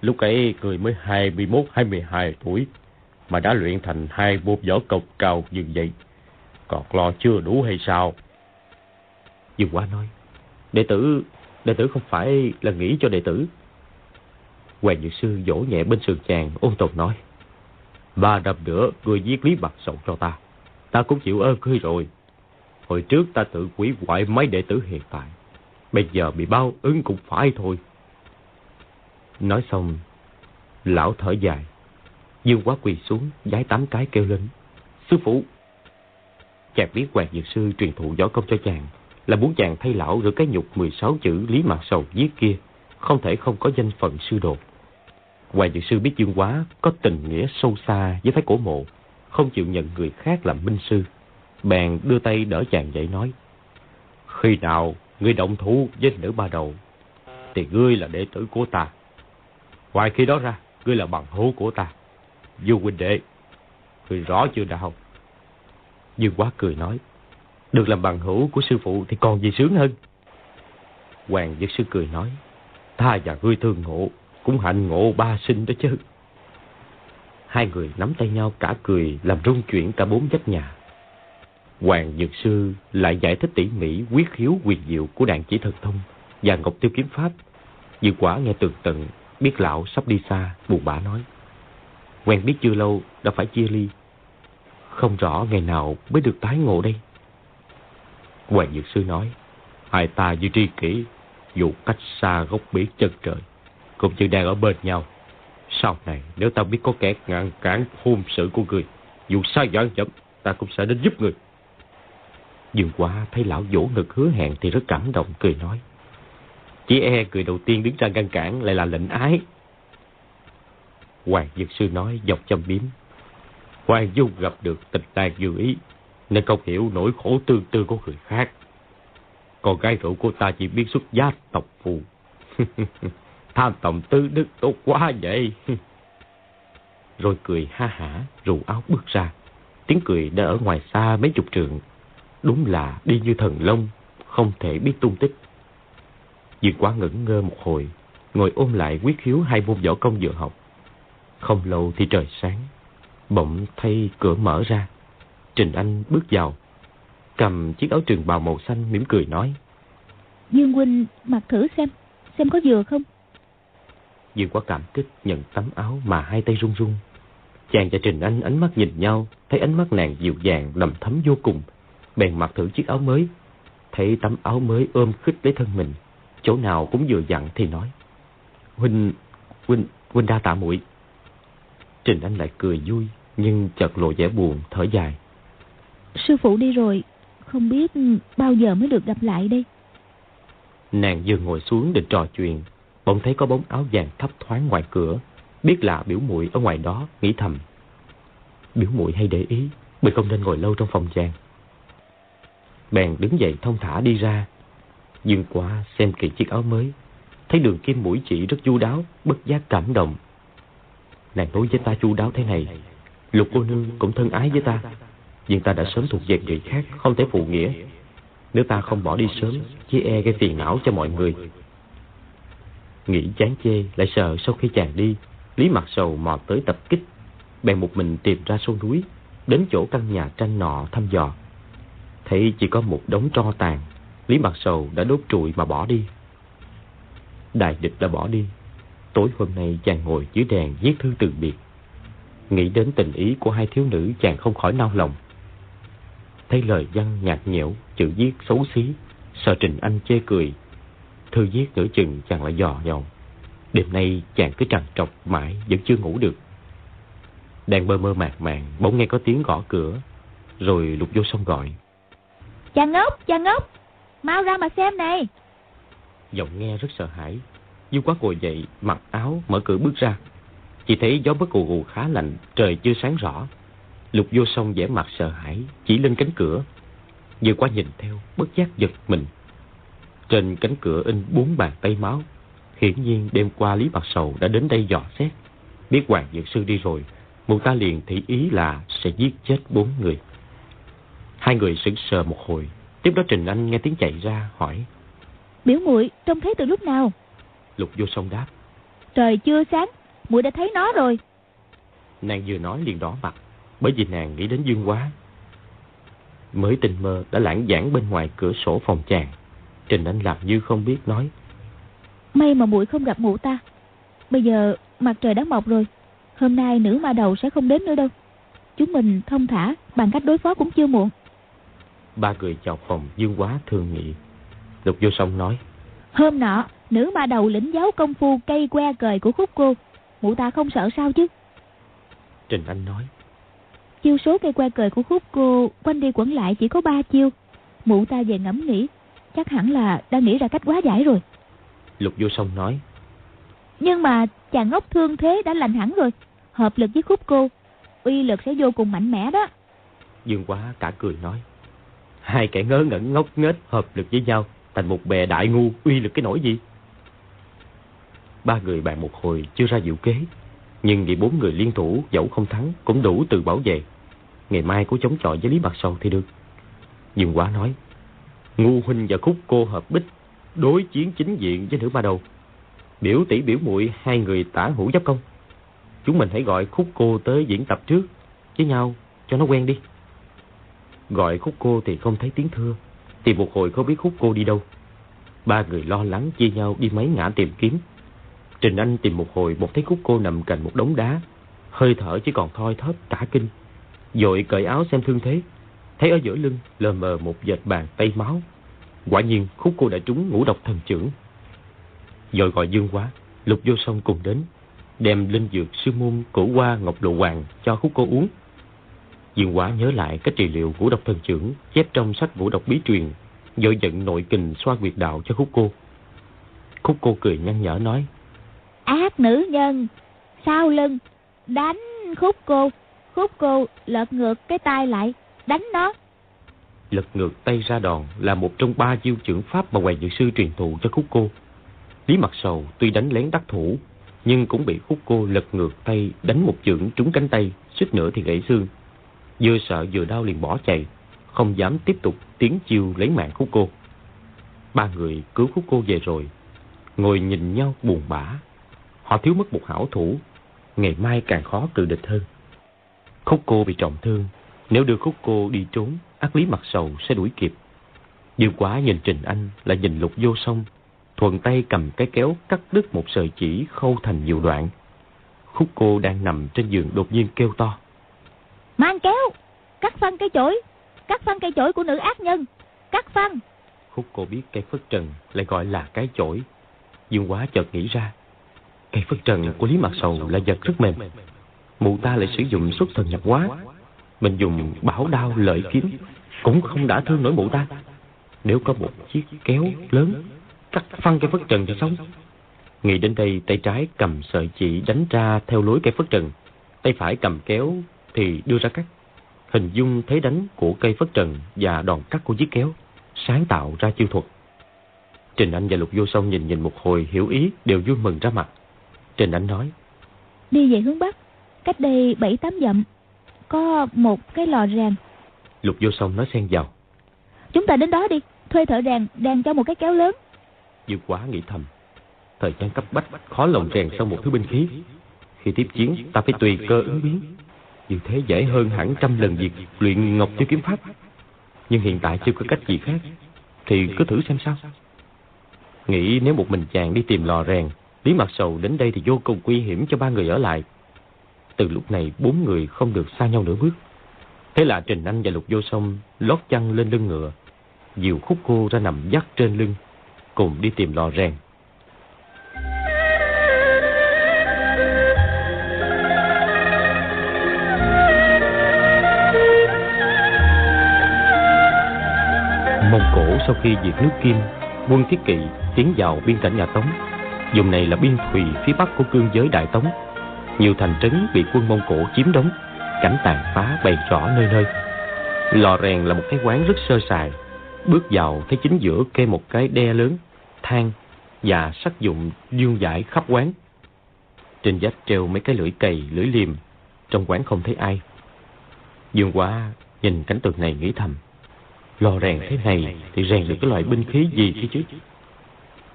Lúc ấy người mới 21-22 tuổi, Mà đã luyện thành hai môn võ cộc cao như vậy Còn lo chưa đủ hay sao Dương quá nói, Đệ tử Đệ tử không phải là nghĩ cho đệ tử Hoàng Dược Sư vỗ nhẹ bên sườn chàng, ôn tồn nói. Ba năm nữa người giết Lý Bạc Sầu cho ta. Ta cũng chịu ơn ngươi rồi. Hồi trước ta tự quỷ hoại mấy đệ tử hiện tại. Bây giờ bị bao ứng cũng phải thôi. Nói xong, lão thở dài. Dương quá quỳ xuống, giái tám cái kêu lên. Sư phụ! Chàng biết Hoàng Dược Sư truyền thụ võ công cho chàng là muốn chàng thay lão rửa cái nhục 16 chữ Lý Mạc Sầu viết kia, không thể không có danh phận sư đồ. Hoàng Dược Sư biết Dương Quá có tình nghĩa sâu xa với Thái Cổ Mộ, không chịu nhận người khác làm minh sư. Bèn đưa tay đỡ chàng dậy nói, Khi nào ngươi động thủ với nữ ba đầu, thì ngươi là đệ tử của ta. Ngoài khi đó ra, ngươi là bằng hữu của ta. Du huynh đệ, ngươi rõ chưa đạo? Dương Quá cười nói, được làm bằng hữu của sư phụ thì còn gì sướng hơn. Hoàng Dược Sư cười nói, ta và ngươi thương ngộ cũng hạnh ngộ ba sinh đó chứ. Hai người nắm tay nhau cả cười làm rung chuyển cả bốn vách nhà. Hoàng Dược Sư lại giải thích tỉ mỉ quyết khiếu quyền diệu của đàn chỉ thần thông và ngọc tiêu kiếm pháp. Dư quả nghe tường tận, biết lão sắp đi xa, buồn bã nói. Quen biết chưa lâu, đã phải chia ly. Không rõ ngày nào mới được tái ngộ đây. Hoàng Dược Sư nói, hai ta như tri kỷ, dù cách xa gốc biển chân trời cũng như đang ở bên nhau. Sau này nếu ta biết có kẻ ngăn cản hôn sự của người, dù sai dọn chậm, ta cũng sẽ đến giúp người. Dương quá thấy lão vỗ ngực hứa hẹn thì rất cảm động cười nói. Chỉ e người đầu tiên đứng ra ngăn cản lại là lệnh ái. Hoàng Dược Sư nói dọc châm biếm. Hoàng Dung gặp được tình tàn dư ý, nên không hiểu nỗi khổ tương tư của người khác. Còn gái rượu của ta chỉ biết xuất gia tộc phù. Tham tổng tư đức tốt quá vậy. Rồi cười ha hả, rủ áo bước ra. Tiếng cười đã ở ngoài xa mấy chục trượng. Đúng là đi như thần long, không thể biết tung tích. Dương quá ngẩn ngơ một hồi, ngồi ôm lại quyết khiếu hai môn võ công vừa học. Không lâu thì trời sáng, bỗng thay cửa mở ra. Trình Anh bước vào, cầm chiếc áo trường bào màu xanh mỉm cười nói. Dương huynh mặc thử xem, xem có vừa không? Dương quá cảm kích nhận tấm áo mà hai tay run run. Chàng và Trình Anh ánh mắt nhìn nhau, thấy ánh mắt nàng dịu dàng, đầm thấm vô cùng. Bèn mặc thử chiếc áo mới. Thấy tấm áo mới ôm khích lấy thân mình. Chỗ nào cũng vừa dặn thì nói. Huynh, Huynh, Huynh đa tạ muội Trình Anh lại cười vui, nhưng chợt lộ vẻ buồn, thở dài. Sư phụ đi rồi, không biết bao giờ mới được gặp lại đây. Nàng vừa ngồi xuống định trò chuyện, bỗng thấy có bóng áo vàng thấp thoáng ngoài cửa, biết là biểu muội ở ngoài đó, nghĩ thầm. Biểu muội hay để ý, mình không nên ngồi lâu trong phòng chàng. Bèn đứng dậy thông thả đi ra. Dương quá xem kỹ chiếc áo mới. Thấy đường kim mũi chỉ rất chu đáo, bất giác cảm động. Nàng đối với ta chu đáo thế này. Lục cô nương cũng thân ái với ta. Nhưng ta đã sớm thuộc về người khác, không thể phụ nghĩa. Nếu ta không bỏ đi sớm, chỉ e gây phiền não cho mọi người. Nghĩ chán chê, lại sợ sau khi chàng đi, Lý Mặt Sầu mò tới tập kích. Bèn một mình tìm ra sâu núi, đến chỗ căn nhà tranh nọ thăm dò. Thấy chỉ có một đống tro tàn, Lý Mặt Sầu đã đốt trụi mà bỏ đi. Đại địch đã bỏ đi. Tối hôm nay chàng ngồi dưới đèn viết thư từ biệt. Nghĩ đến tình ý của hai thiếu nữ chàng không khỏi nao lòng. Thấy lời văn nhạt nhẽo, chữ viết xấu xí, sợ Trình Anh chê cười. Thư viết nửa chừng chàng lại dò dòng. Đêm nay chàng cứ trằn trọc mãi vẫn chưa ngủ được. Đang mơ mơ màng màng, bỗng nghe có tiếng gõ cửa, rồi lục vô sông gọi. Chàng ngốc, chàng ngốc, mau ra mà xem này. Giọng nghe rất sợ hãi, Dương quá ngồi dậy, mặc áo, mở cửa bước ra. Chỉ thấy gió bất cù gù khá lạnh, trời chưa sáng rõ. Lục vô song vẻ mặt sợ hãi, chỉ lên cánh cửa. Dương quá nhìn theo, bất giác giật mình. Trên cánh cửa in bốn bàn tay máu. Hiển nhiên đêm qua Lý Bạc Sầu đã đến đây dò xét. Biết Hoàng Dược Sư đi rồi, mụ ta liền thị ý là sẽ giết chết bốn người. Hai người sững sờ một hồi. Tiếp đó Trình Anh nghe tiếng chạy ra, hỏi. Biểu muội trông thấy từ lúc nào? Lục vô song đáp. Trời chưa sáng, muội đã thấy nó rồi. Nàng vừa nói liền đỏ mặt, bởi vì nàng nghĩ đến Dương Quá. Mới tình mơ đã lãng giảng bên ngoài cửa sổ phòng chàng. Trình Anh làm như không biết nói. May mà muội không gặp mụ ta. Bây giờ mặt trời đã mọc rồi. Hôm nay nữ ma đầu sẽ không đến nữa đâu. Chúng mình thông thả, bằng cách đối phó cũng chưa muộn. Ba người chào phòng Dương Quá thương nghị. Lục Vô Song nói. Hôm nọ, nữ ma đầu lĩnh giáo công phu cây que cời của khúc cô. Mụ ta không sợ sao chứ? Trình Anh nói. Chiêu số cây que cời của khúc cô quanh đi quẩn lại chỉ có ba chiêu. Mụ ta về ngẫm nghĩ, chắc hẳn là đang nghĩ ra cách quá giải rồi. Lục Vô Song nói. Nhưng mà chàng ngốc thương thế đã lành hẳn rồi. Hợp lực với khúc cô, uy lực sẽ vô cùng mạnh mẽ đó. Dương Quá cả cười nói. Hai kẻ ngớ ngẩn ngốc nghếch hợp lực với nhau thành một bè đại ngu uy lực cái nổi gì. Ba người bàn một hồi chưa ra diệu kế, nhưng vì bốn người liên thủ dẫu không thắng cũng đủ từ bảo vệ. Ngày mai có chống chọi với Lý Bạc Sầu thì được. Dương Quá nói, Ngu huynh và khúc cô hợp bích đối chiến chính diện với nữ ba đầu. Biểu tỷ biểu muội hai người tả hữu giáp công. Chúng mình hãy gọi khúc cô tới diễn tập trước với nhau cho nó quen đi. Gọi khúc cô thì không thấy tiếng thưa, thì một hồi không biết khúc cô đi đâu. Ba người lo lắng chia nhau đi mấy ngã tìm kiếm. Trình Anh tìm một hồi một thấy khúc cô nằm cạnh một đống đá, hơi thở chỉ còn thoi thóp cả kinh. Dội cởi áo xem thương thế, thấy ở giữa lưng lờ mờ một vệt bàn tay máu. Quả nhiên khúc cô đã trúng ngũ độc thần trưởng. Dội gọi Dương Quá, Lục Vô sông cùng đến, đem linh dược sư môn cổ hoa ngọc lộ hoàng cho khúc cô uống. Dương Quá nhớ lại cách trị liệu ngũ độc thần trưởng chép trong sách ngũ độc bí truyền, dội giận nội kình xoa quyệt đạo cho khúc cô. Khúc cô cười nhăn nhở nói, Ác nữ nhân, sau lưng, đánh khúc cô, khúc cô lật ngược cái tay lại, đánh nó. Lật ngược tay ra đòn là một trong ba chiêu trưởng pháp mà Hoàng Dược Sư truyền thụ cho khúc cô. Lý Mặt Sầu tuy đánh lén đắc thủ, nhưng cũng bị khúc cô lật ngược tay đánh một chưởng trúng cánh tay, suýt nữa thì gãy xương. Vừa sợ vừa đau liền bỏ chạy, không dám tiếp tục tiến chiêu lấy mạng khúc cô. Ba người cứu khúc cô về rồi, ngồi nhìn nhau buồn bã. Họ thiếu mất một hảo thủ, ngày mai càng khó cự địch hơn. Khúc cô bị trọng thương, nếu đưa khúc cô đi trốn, ác lý mặt sầu sẽ đuổi kịp. Dương quá nhìn Trình Anh là nhìn lục vô sông, thuận tay cầm cái kéo cắt đứt một sợi chỉ khâu thành nhiều đoạn. Khúc cô đang nằm trên giường đột nhiên kêu to. Mang kéo, cắt phân cây chổi, cắt phân cây chổi của nữ ác nhân, cắt phân. Khúc cô biết cây phất trần lại gọi là cái chổi. Dương quá chợt nghĩ ra, cây phất trần của Lý Mặt Sầu là vật rất mềm. Mụ ta lại sử dụng xuất thần nhập hóa. Mình dùng bảo đao lợi kiếm, cũng không đã thương nổi mụ ta. Nếu có một chiếc kéo lớn, cắt phân cây phất trần cho xong. Nghĩ đến đây, tay trái cầm sợi chỉ đánh ra theo lối cây phất trần. Tay phải cầm kéo thì đưa ra cắt. Hình dung thế đánh của cây phất trần và đòn cắt của chiếc kéo, sáng tạo ra chiêu thuật. Trình Anh và Lục Vô Song nhìn nhìn một hồi hiểu ý đều vui mừng ra mặt. Trình Anh nói. Đi về hướng Bắc, cách đây bảy tám dặm, có một cái lò ràng. Lục Vô Song nói xen vào. Chúng ta đến đó đi, thuê thợ ràng, ràng cho một cái kéo lớn. Dư quá nghĩ thầm. Thời gian cấp bách, khó lòng rèn xong một thứ binh khí. Khi tiếp chiến, ta phải tùy cơ ứng biến. Như thế dễ hơn hẳn trăm lần việc luyện ngọc tiêu kiếm pháp. Nhưng hiện tại chưa có cách gì khác. Thì cứ thử xem sao. Nghĩ nếu một mình chàng đi tìm lò rèn, Lý Mặt Sầu đến đây thì vô cùng nguy hiểm cho ba người ở lại. Từ lúc này bốn người không được xa nhau nửa bước. Thế là Trình Anh và Lục Vô Sông lót chăn lên lưng ngựa, dìu khúc cô ra nằm dắt trên lưng, cùng đi tìm lò rèn. Mông Cổ sau khi diệt nước Kim, quân Thiết Kỵ tiến vào biên cảnh nhà Tống. Vùng này là biên thùy phía bắc của cương giới Đại Tống. Nhiều thành trấn bị quân Mông Cổ chiếm đóng, cảnh tàn phá bày rõ nơi nơi. Lò rèn là một cái quán rất sơ sài. Bước vào thấy chính giữa kê một cái đe lớn, than và sắc dụng dương dải khắp quán. Trên vách treo mấy cái lưỡi cày, lưỡi liềm, trong quán không thấy ai. Dương quá nhìn cảnh tượng này nghĩ thầm. Lò rèn thế này thì rèn được cái loại binh khí gì kia chứ?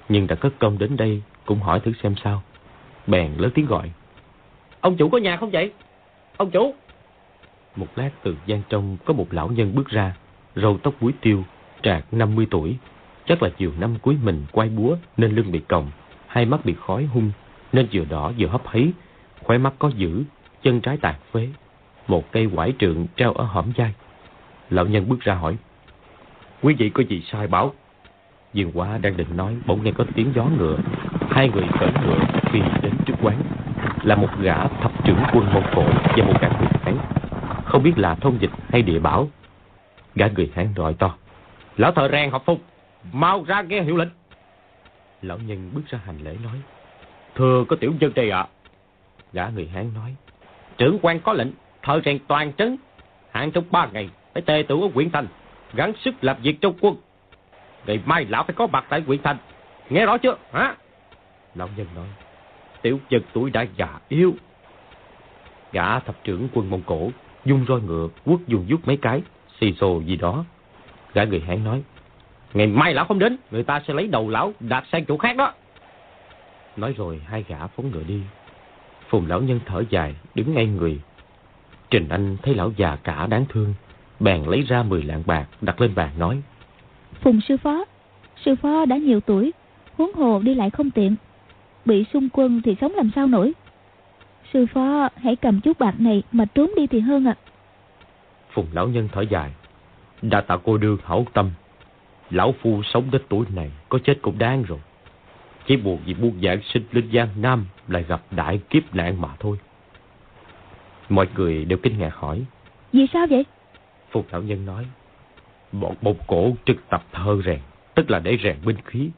Nhưng đã cất công đến đây cũng hỏi thử xem sao. Bèn lớn tiếng gọi. Ông chủ có nhà không vậy? Ông chủ! Một lát từ gian trong có một lão nhân bước ra, râu tóc búi tiêu, trạc 50 tuổi. Chắc là chiều năm cuối mình quay búa nên lưng bị còng, hai mắt bị khói hung nên vừa đỏ vừa hấp hấy, khóe mắt có dữ, chân trái tàn phế. Một cây quải trượng treo ở hõm vai. Lão nhân bước ra hỏi. Quý vị có gì sai bảo? Dương quá đang định nói, bỗng nghe có tiếng gió ngựa. Hai người cởi ngựa khi đến trước quán. Là một gã thập trưởng quân Mông Cổ và một gã người Hán. Không biết là thông dịch hay địa bảo. Gã người Hán gọi to. Lão thợ rèn học phục, mau ra nghe hiệu lệnh. Lão nhân bước ra hành lễ nói. Thưa có tiểu dân đây ạ. Gã người Hán nói. Trưởng quan có lệnh, thợ rèn toàn trấn. Hạn trong ba ngày, phải tề tử ở Quyển thành gắng sức làm việc trong quân. Ngày mai lão phải có mặt tại huyện thành. Nghe rõ chưa? Hả? Lão nhân nói. Tiểu dân tuổi đã già yếu. Gã thập trưởng quân Mông Cổ dung roi ngựa quất dùng dút mấy cái xì xồ gì đó. Gã người Hán nói. Ngày mai lão không đến, người ta sẽ lấy đầu lão đặt sang chỗ khác đó. Nói rồi hai gã phóng ngựa đi. Phùng lão nhân thở dài, đứng ngay người. Trình Anh thấy lão già cả đáng thương, bèn lấy ra 10 lạng bạc đặt lên bàn nói. Phùng sư phó, sư phó đã nhiều tuổi, huống hồ đi lại không tiện. Bị xung quân thì sống làm sao nổi. Sư phó hãy cầm chút bạc này mà trốn đi thì hơn ạ. Phùng lão nhân thở dài. Đã tạo cô đương hảo tâm. Lão phu sống đến tuổi này có chết cũng đáng rồi. Chỉ buồn vì buôn giảng sinh lên Giang Nam lại gặp đại kiếp nạn mà thôi. Mọi người đều kinh ngạc hỏi. Vì sao vậy? Phục lão nhân nói. Bọn bộc Cổ trực tập thơ rèn, tức là để rèn binh khí.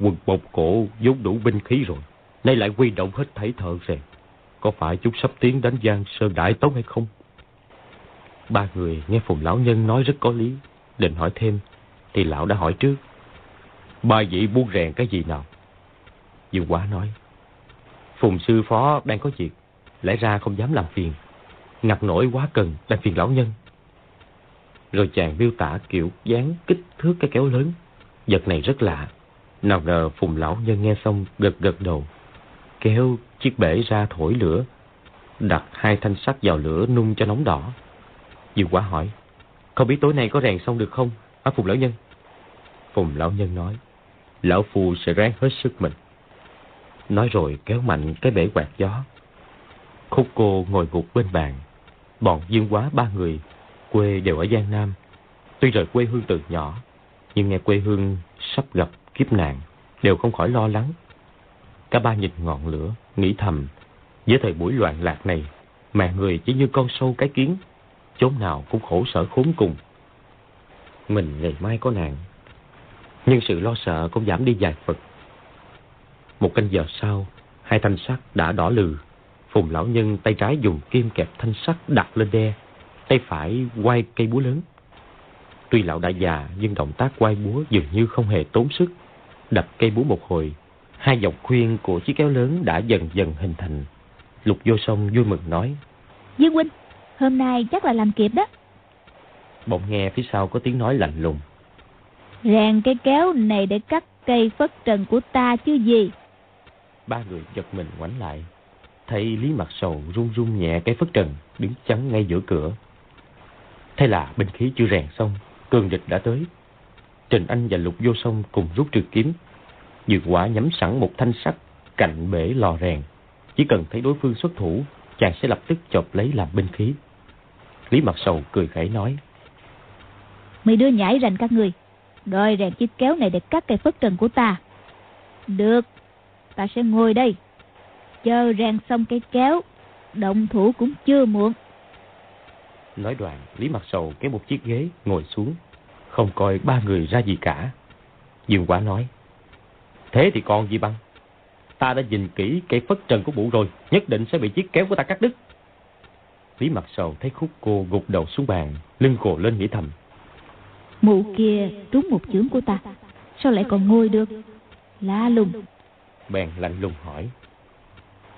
quần bộc Cổ vốn đủ binh khí rồi, nay lại quy động hết thảy thợ rèn. Có phải chúng sắp tiến đánh Giang Sơn Đại Tống hay không? Ba người nghe Phùng lão nhân nói rất có lý, định hỏi thêm, thì lão đã hỏi trước. Ba vị buôn rèn cái gì nào? Dương Quá nói. Phùng sư phó đang có việc, lẽ ra không dám làm phiền. Ngặt nổi quá cần, đang phiền lão nhân. Rồi chàng miêu tả kiểu dáng kích thước cái kéo lớn. Vật này rất lạ. Nào ngờ phùng lão nhân nghe xong gật gật đầu. Kéo chiếc bể ra thổi lửa. Đặt hai thanh sắt vào lửa nung cho nóng đỏ. Dương quá hỏi. Không biết tối nay có rèn xong được không? Á Phùng lão nhân. Phùng lão nhân nói. Lão Phu sẽ ráng hết sức mình. Nói rồi kéo mạnh cái bể quạt gió. Khúc cô ngồi gục bên bàn. Bọn dương quá ba người quê đều ở Giang Nam. Tuy rời quê hương từ nhỏ, nhưng nghe quê hương sắp gặp kiếp nạn, đều không khỏi lo lắng. Cả ba nhìn ngọn lửa, nghĩ thầm, với thời buổi loạn lạc này, mạng người chỉ như con sâu cái kiến, chốn nào cũng khổ sở khốn cùng. Mình ngày mai có nạn, nhưng sự lo sợ cũng giảm đi vài phần. Một canh giờ sau, hai thanh sắt đã đỏ lừ. Phùng lão nhân tay trái dùng kim kẹp thanh sắt đặt lên đe, tay phải quay cây búa lớn. Tuy lão đã già nhưng động tác quay búa dường như không hề tốn sức. Đập cây búa một hồi, hai dọc khuyên của chiếc kéo lớn đã dần dần hình thành. Lục vô sông vui mừng nói. Dương huynh, hôm nay chắc là làm kịp đó. Bỗng nghe phía sau có tiếng nói lạnh lùng. Rèn cái kéo này để cắt cây phất trần của ta chứ gì. Ba người giật mình ngoảnh lại. Thấy Lý Mặt Sầu run run nhẹ cái phất trần đứng chắn ngay giữa cửa. Thế là binh khí chưa rèn xong, cường địch đã tới. Trình Anh và Lục Vô Sông cùng rút trường kiếm. Dược quả nhắm sẵn một thanh sắt cạnh bể lò rèn. Chỉ cần thấy đối phương xuất thủ, chàng sẽ lập tức chộp lấy làm binh khí. Lý Mặt Sầu cười khẩy nói. Mấy đứa nhảy rành các người, đòi rèn chiếc kéo này để cắt cây phất trần của ta. Được, ta sẽ ngồi đây. Chờ rèn xong cây kéo, động thủ cũng chưa muộn. Nói đoạn, Lý Mặt Sầu kéo một chiếc ghế, ngồi xuống, không coi ba người ra gì cả. Dương Quả nói, thế thì còn gì bằng? Ta đã nhìn kỹ cây phất trần của bụ rồi, nhất định sẽ bị chiếc kéo của ta cắt đứt. Lý Mặt Sầu thấy khúc cô gục đầu xuống bàn, lưng cổ lên nghĩ thầm. Mụ kia trúng một chưởng của ta, sao lại còn ngồi được? Lạ lùng. Bèn lạnh lùng hỏi.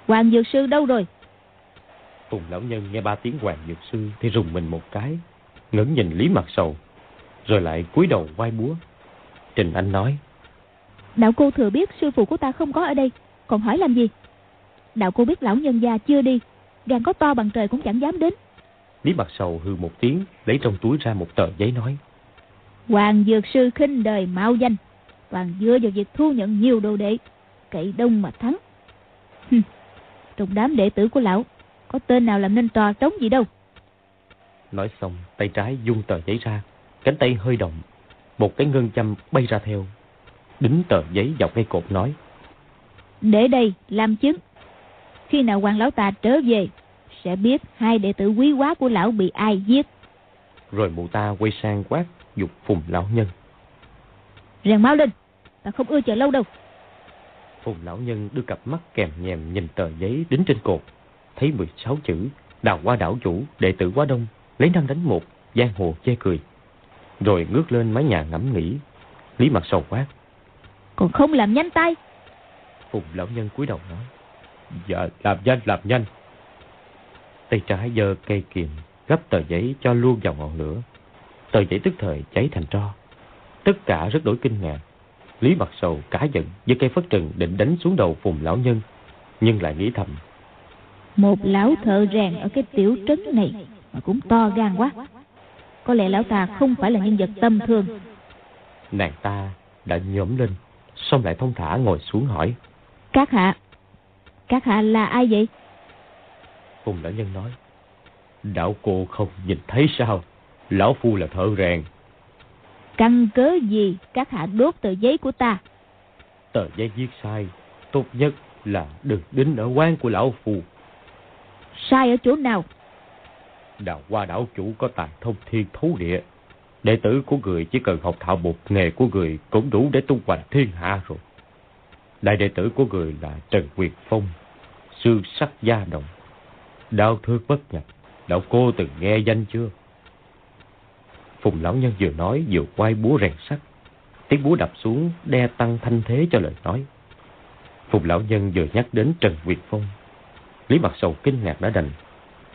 Hoàng Dược Sư đâu rồi? Phùng lão nhân nghe ba tiếng Hoàng Dược Sư thì rùng mình một cái, ngẩng nhìn Lý Mặt Sầu, rồi lại cúi đầu vai búa. Trình Anh nói. Đạo cô thừa biết sư phụ của ta không có ở đây, còn hỏi làm gì? Đạo cô biết lão nhân gia chưa đi, gan có to bằng trời cũng chẳng dám đến. Lý Mặt Sầu hư một tiếng, lấy trong túi ra một tờ giấy nói. Hoàng Dược Sư khinh đời mạo danh, toàn dựa vào việc thu nhận nhiều đồ đệ, cậy đông mà thắng. Trong đám đệ tử của lão, có tên nào làm nên trò trống gì đâu. Nói xong, tay trái dung tờ giấy ra, cánh tay hơi động, một cái ngân châm bay ra theo. Đính tờ giấy dọc cây cột nói. Để đây làm chứng. Khi nào hoàng lão ta trở về, sẽ biết hai đệ tử quý quá của lão bị ai giết. Rồi mụ ta quay sang quát, dục phùng lão nhân. Rèn mau lên, ta không ưa chờ lâu đâu. Phùng lão nhân đưa cặp mắt kèm nhèm nhìn tờ giấy đính trên cột. Thấy 16 chữ, đào qua đảo chủ, đệ tử quá đông, lấy năm đánh một, giang hồ chê cười. Rồi ngước lên mái nhà ngẫm nghĩ, lý mặt sầu quát. Còn không làm nhanh tay. Phùng lão nhân cúi đầu nói, Dạ, làm nhanh, làm nhanh. Tay trái giơ cây kiềm, gấp tờ giấy cho luôn vào ngọn lửa. Tờ giấy tức thời cháy thành tro. Tất cả rất đổi kinh ngạc. Lý mặt sầu cá giận với cây phất trần định đánh xuống đầu phùng lão nhân, nhưng lại nghĩ thầm. Một lão thợ rèn ở cái tiểu trấn này mà cũng to gan quá. Có lẽ lão ta không phải là nhân vật tâm thường. Nàng ta đã nhóm lên, xong lại thông thả ngồi xuống hỏi. Các hạ, các hạ là ai vậy? Phùng lão nhân nói. Đạo cô không nhìn thấy sao? Lão Phu là thợ rèn. Căn cớ gì các hạ đốt tờ giấy của ta? Tờ giấy viết sai, tốt nhất là đừng đính ở quan của Lão Phu. Sai ở chỗ nào? Đào hoa đảo chủ có tài thông thiên thấu địa. Đệ tử của người chỉ cần học thạo một nghề của người cũng đủ để tung hoành thiên hạ rồi. Đại đệ tử của người là Trần Quyền Phong, xương sắc gia động, đau thương bất nhập. Đạo cô từng nghe danh chưa? Phùng lão nhân vừa nói vừa quay búa rèn sắt. Tiếng búa đập xuống đe tăng thanh thế cho lời nói. Phùng lão nhân vừa nhắc đến Trần Nguyệt Phong. Lý Mặt Sầu kinh ngạc đã đành.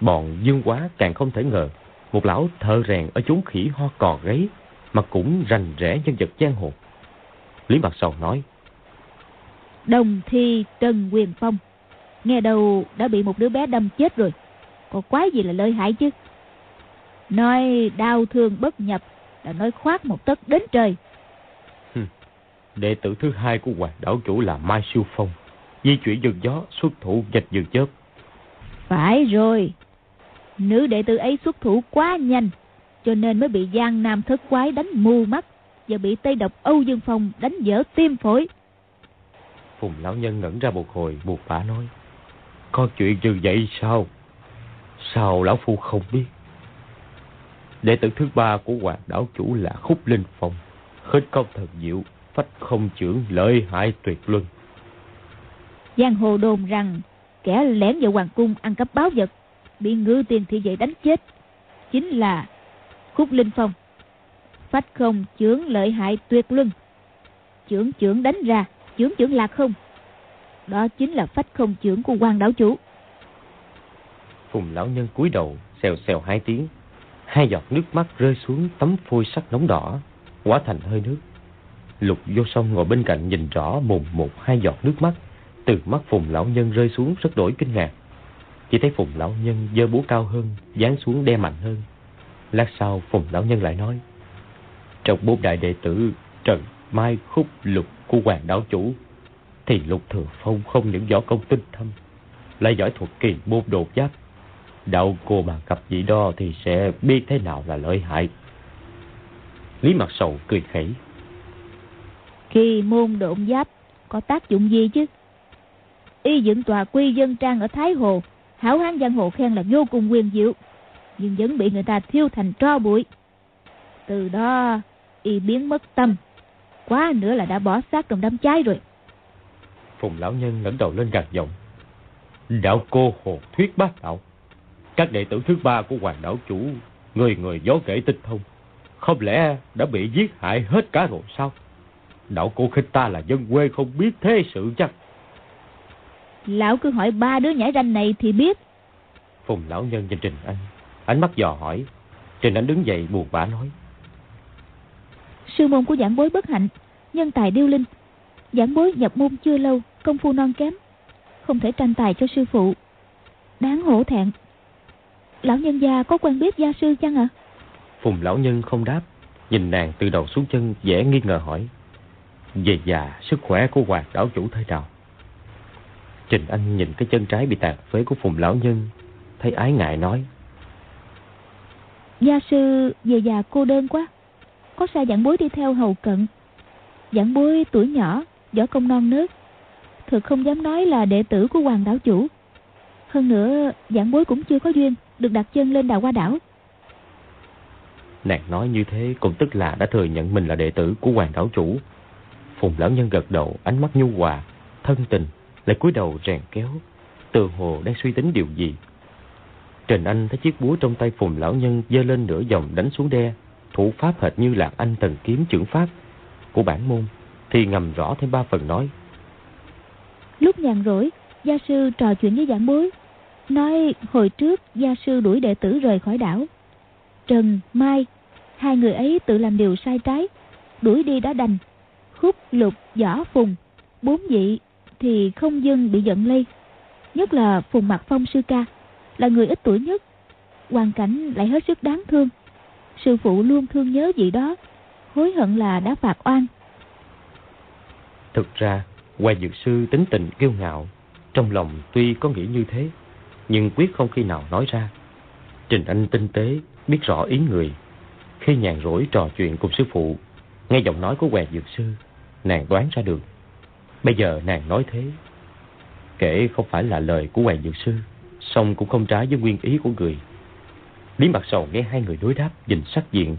Bọn dương quá càng không thể ngờ. Một lão thợ rèn ở chốn khỉ ho cò gáy mà cũng rành rẽ nhân vật giang hồ. Lý Mặt Sầu nói. Đồng thi Trần Quyền Phong. Nghe đầu đã bị một đứa bé đâm chết rồi. Còn quái gì là lợi hại chứ. Nói đau thương bất nhập là nói khoát một tấc đến trời. Đệ tử thứ hai của hoàng đảo chủ là Mai Siêu Phong. Di chuyển dừng gió, xuất thủ dịch dừng chớp. Phải rồi. Nữ đệ tử ấy xuất thủ quá nhanh, cho nên mới bị Giang Nam thất quái đánh mù mắt và bị Tây độc Âu Dương Phong đánh dở tim phổi. Phùng lão nhân ngẩn ra một hồi buộc bả nói. Có chuyện như vậy sao? Sao lão phu không biết? Đệ tử thứ ba của hoàng đảo chủ là Khúc Linh Phong. Hết công thần diệu, phách không trưởng lợi hại tuyệt luân. Giang hồ đồn rằng kẻ lẻn vào hoàng cung ăn cắp báo vật, bị ngư tiền thị vệ đánh chết. chính là khúc linh phong. Phách không chướng lợi hại tuyệt luân. Chưởng chưởng đánh ra chưởng chưởng lạc không. Đó chính là phách không chưởng của quan đảo chủ. Phùng lão nhân cúi đầu xèo xèo hai tiếng. Hai giọt nước mắt rơi xuống tấm phôi sắc nóng đỏ hóa thành hơi nước. Lục vô song ngồi bên cạnh nhìn rõ mùng một hai giọt nước mắt từ mắt phùng lão nhân rơi xuống rất đổi kinh ngạc. Chỉ thấy phùng lão nhân giơ búa cao hơn, giáng xuống đe mạnh hơn. Lát sau, phùng lão nhân lại nói, trong bốn đại đệ tử trần mai khúc lục của hoàng đạo chủ, thì lục thừa phong không những võ công tinh thâm, lại giỏi thuật kỳ môn đột giáp. Đạo cô mà gặp vị đo thì sẽ biết thế nào là lợi hại. Lý mặt sầu cười khẩy, kỳ môn độn giáp có tác dụng gì chứ? Y dựng tòa quy dân trang ở thái hồ. Hảo hán giang hồ khen là vô cùng quyền diệu. Nhưng vẫn bị người ta thiêu thành tro bụi. Từ đó, y biến mất tâm. Quá nữa là đã bỏ xác trong đám cháy rồi. Phùng lão nhân ngẩng đầu lên gạt giọng. Đạo cô hồ thuyết bác đạo các đệ tử thứ ba của hoàng đạo chủ, người người gió kể tinh thông, không lẽ đã bị giết hại hết cả rồi sao? Đạo cô khinh ta là dân quê không biết thế sự chắc lão cứ hỏi ba đứa nhảy ranh này thì biết. Phùng lão nhân nhìn trình anh. Ánh mắt dò hỏi. Trình anh đứng dậy buồn bã nói. Sư môn của giảng bối bất hạnh nhân tài điêu linh. Giảng bối nhập môn chưa lâu công phu non kém. Không thể tranh tài cho sư phụ. Đáng hổ thẹn. Lão nhân gia có quen biết gia sư chăng ạ? Phùng lão nhân không đáp. Nhìn nàng từ đầu xuống chân vẻ nghi ngờ hỏi. Về già sức khỏe của hoàng đảo chủ thế nào trình anh nhìn cái chân trái bị tàn phế của phùng lão nhân thấy ái ngại nói. Gia sư về già cô đơn quá. Có sai giảng bối đi theo hầu cận. Giảng bối tuổi nhỏ võ công non nớt. Thực không dám nói là đệ tử của hoàng đảo chủ. Hơn nữa giảng bối cũng chưa có duyên được đặt chân lên đào hoa đảo. Nàng nói như thế cũng tức là đã thừa nhận mình là đệ tử của hoàng đảo chủ. Phùng lão nhân gật đầu ánh mắt nhu hòa thân tình lại cúi đầu rèn kéo, tựa hồ đang suy tính điều gì. Trần anh thấy chiếc búa trong tay phùng lão nhân giơ lên nửa vòng đánh xuống đe, thủ pháp hệt như lạc anh thần kiếm trưởng pháp của bản môn, thì ngầm rõ thêm ba phần nói. Lúc nhàn rỗi, gia sư trò chuyện với giảng bối, nói hồi trước gia sư đuổi đệ tử rời khỏi đảo. Trần, mai, hai người ấy tự làm điều sai trái, đuổi đi đã đành. Khúc lục, võ phùng, bốn vị thì không dưng bị giận lây. Nhất là phùng mặt phong sư ca, là người ít tuổi nhất. Hoàn cảnh lại hết sức đáng thương. Sư phụ luôn thương nhớ vị đó, hối hận là đã phạt oan. Thực ra, hoài dược sư tính tình kiêu ngạo, trong lòng tuy có nghĩ như thế, nhưng quyết không khi nào nói ra. Trình anh tinh tế, biết rõ ý người. Khi nhàn rỗi trò chuyện cùng sư phụ nghe giọng nói của hoài dược sư, nàng đoán ra được bây giờ nàng nói thế kể không phải là lời của hoàng dược sư song cũng không trái với nguyên ý của người Lý Mặt Sầu nghe hai người đối đáp nhìn sắc diện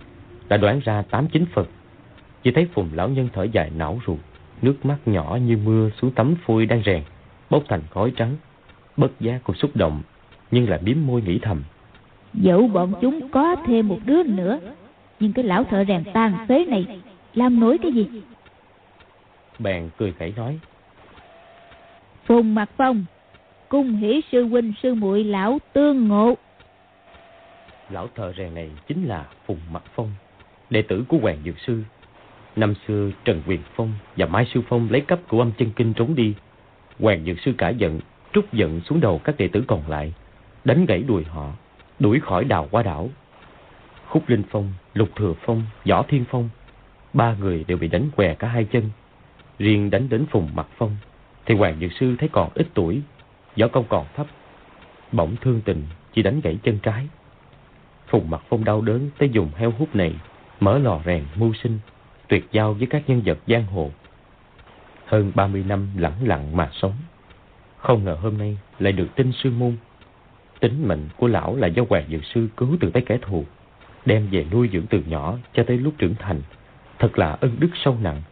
đã đoán ra tám chín phần. Chỉ thấy Phùng lão nhân thở dài não ruột, nước mắt nhỏ như mưa xuống tấm phôi đang rèn, bốc thành khói trắng. Bất giác cũng xúc động, nhưng lại biếm môi nghĩ thầm. Dẫu bọn chúng có thêm một đứa nữa, nhưng cái lão thợ rèn tàn phế này làm nổi cái gì? Bèn cười khẩy nói. Phùng Mặt Phong, cung hỷ sư huynh sư muội lão tương ngộ. Lão thợ rèn này chính là Phùng Mặt Phong, đệ tử của Hoàng Dược Sư. Năm xưa Trần Quyền Phong và Mai Sư Phong lấy cấp của âm chân kinh trốn đi. Hoàng Dược Sư cả giận, trút giận xuống đầu các đệ tử còn lại, đánh gãy đùi họ, đuổi khỏi đào qua đảo. Khúc Linh Phong, Lục Thừa Phong, Võ Thiên Phong, ba người đều bị đánh què cả hai chân. Riêng đánh đến Phùng Mặt Phong, thì Hoàng Dược Sư thấy còn ít tuổi, võ công còn thấp. Bỗng thương tình, chỉ đánh gãy chân trái. Phùng Mặt Phong đau đớn tới dùng heo hút này mở lò rèn mưu sinh, tuyệt giao với các nhân vật giang hồ. Hơn 30 năm lẳng lặng mà sống. Không ngờ hôm nay lại được tin sư môn. Tính mệnh của lão là do Hoàng Dược Sư cứu từ tay kẻ thù, đem về nuôi dưỡng từ nhỏ cho tới lúc trưởng thành. Thật là ân đức sâu nặng.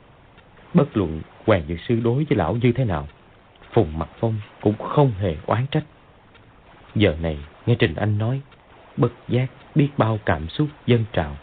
Bất luận Hoàng Dược Sư đối với lão như thế nào, Phùng Mặt Phong cũng không hề oán trách. Giờ này, nghe Trình Anh nói, bất giác biết bao cảm xúc dân trào.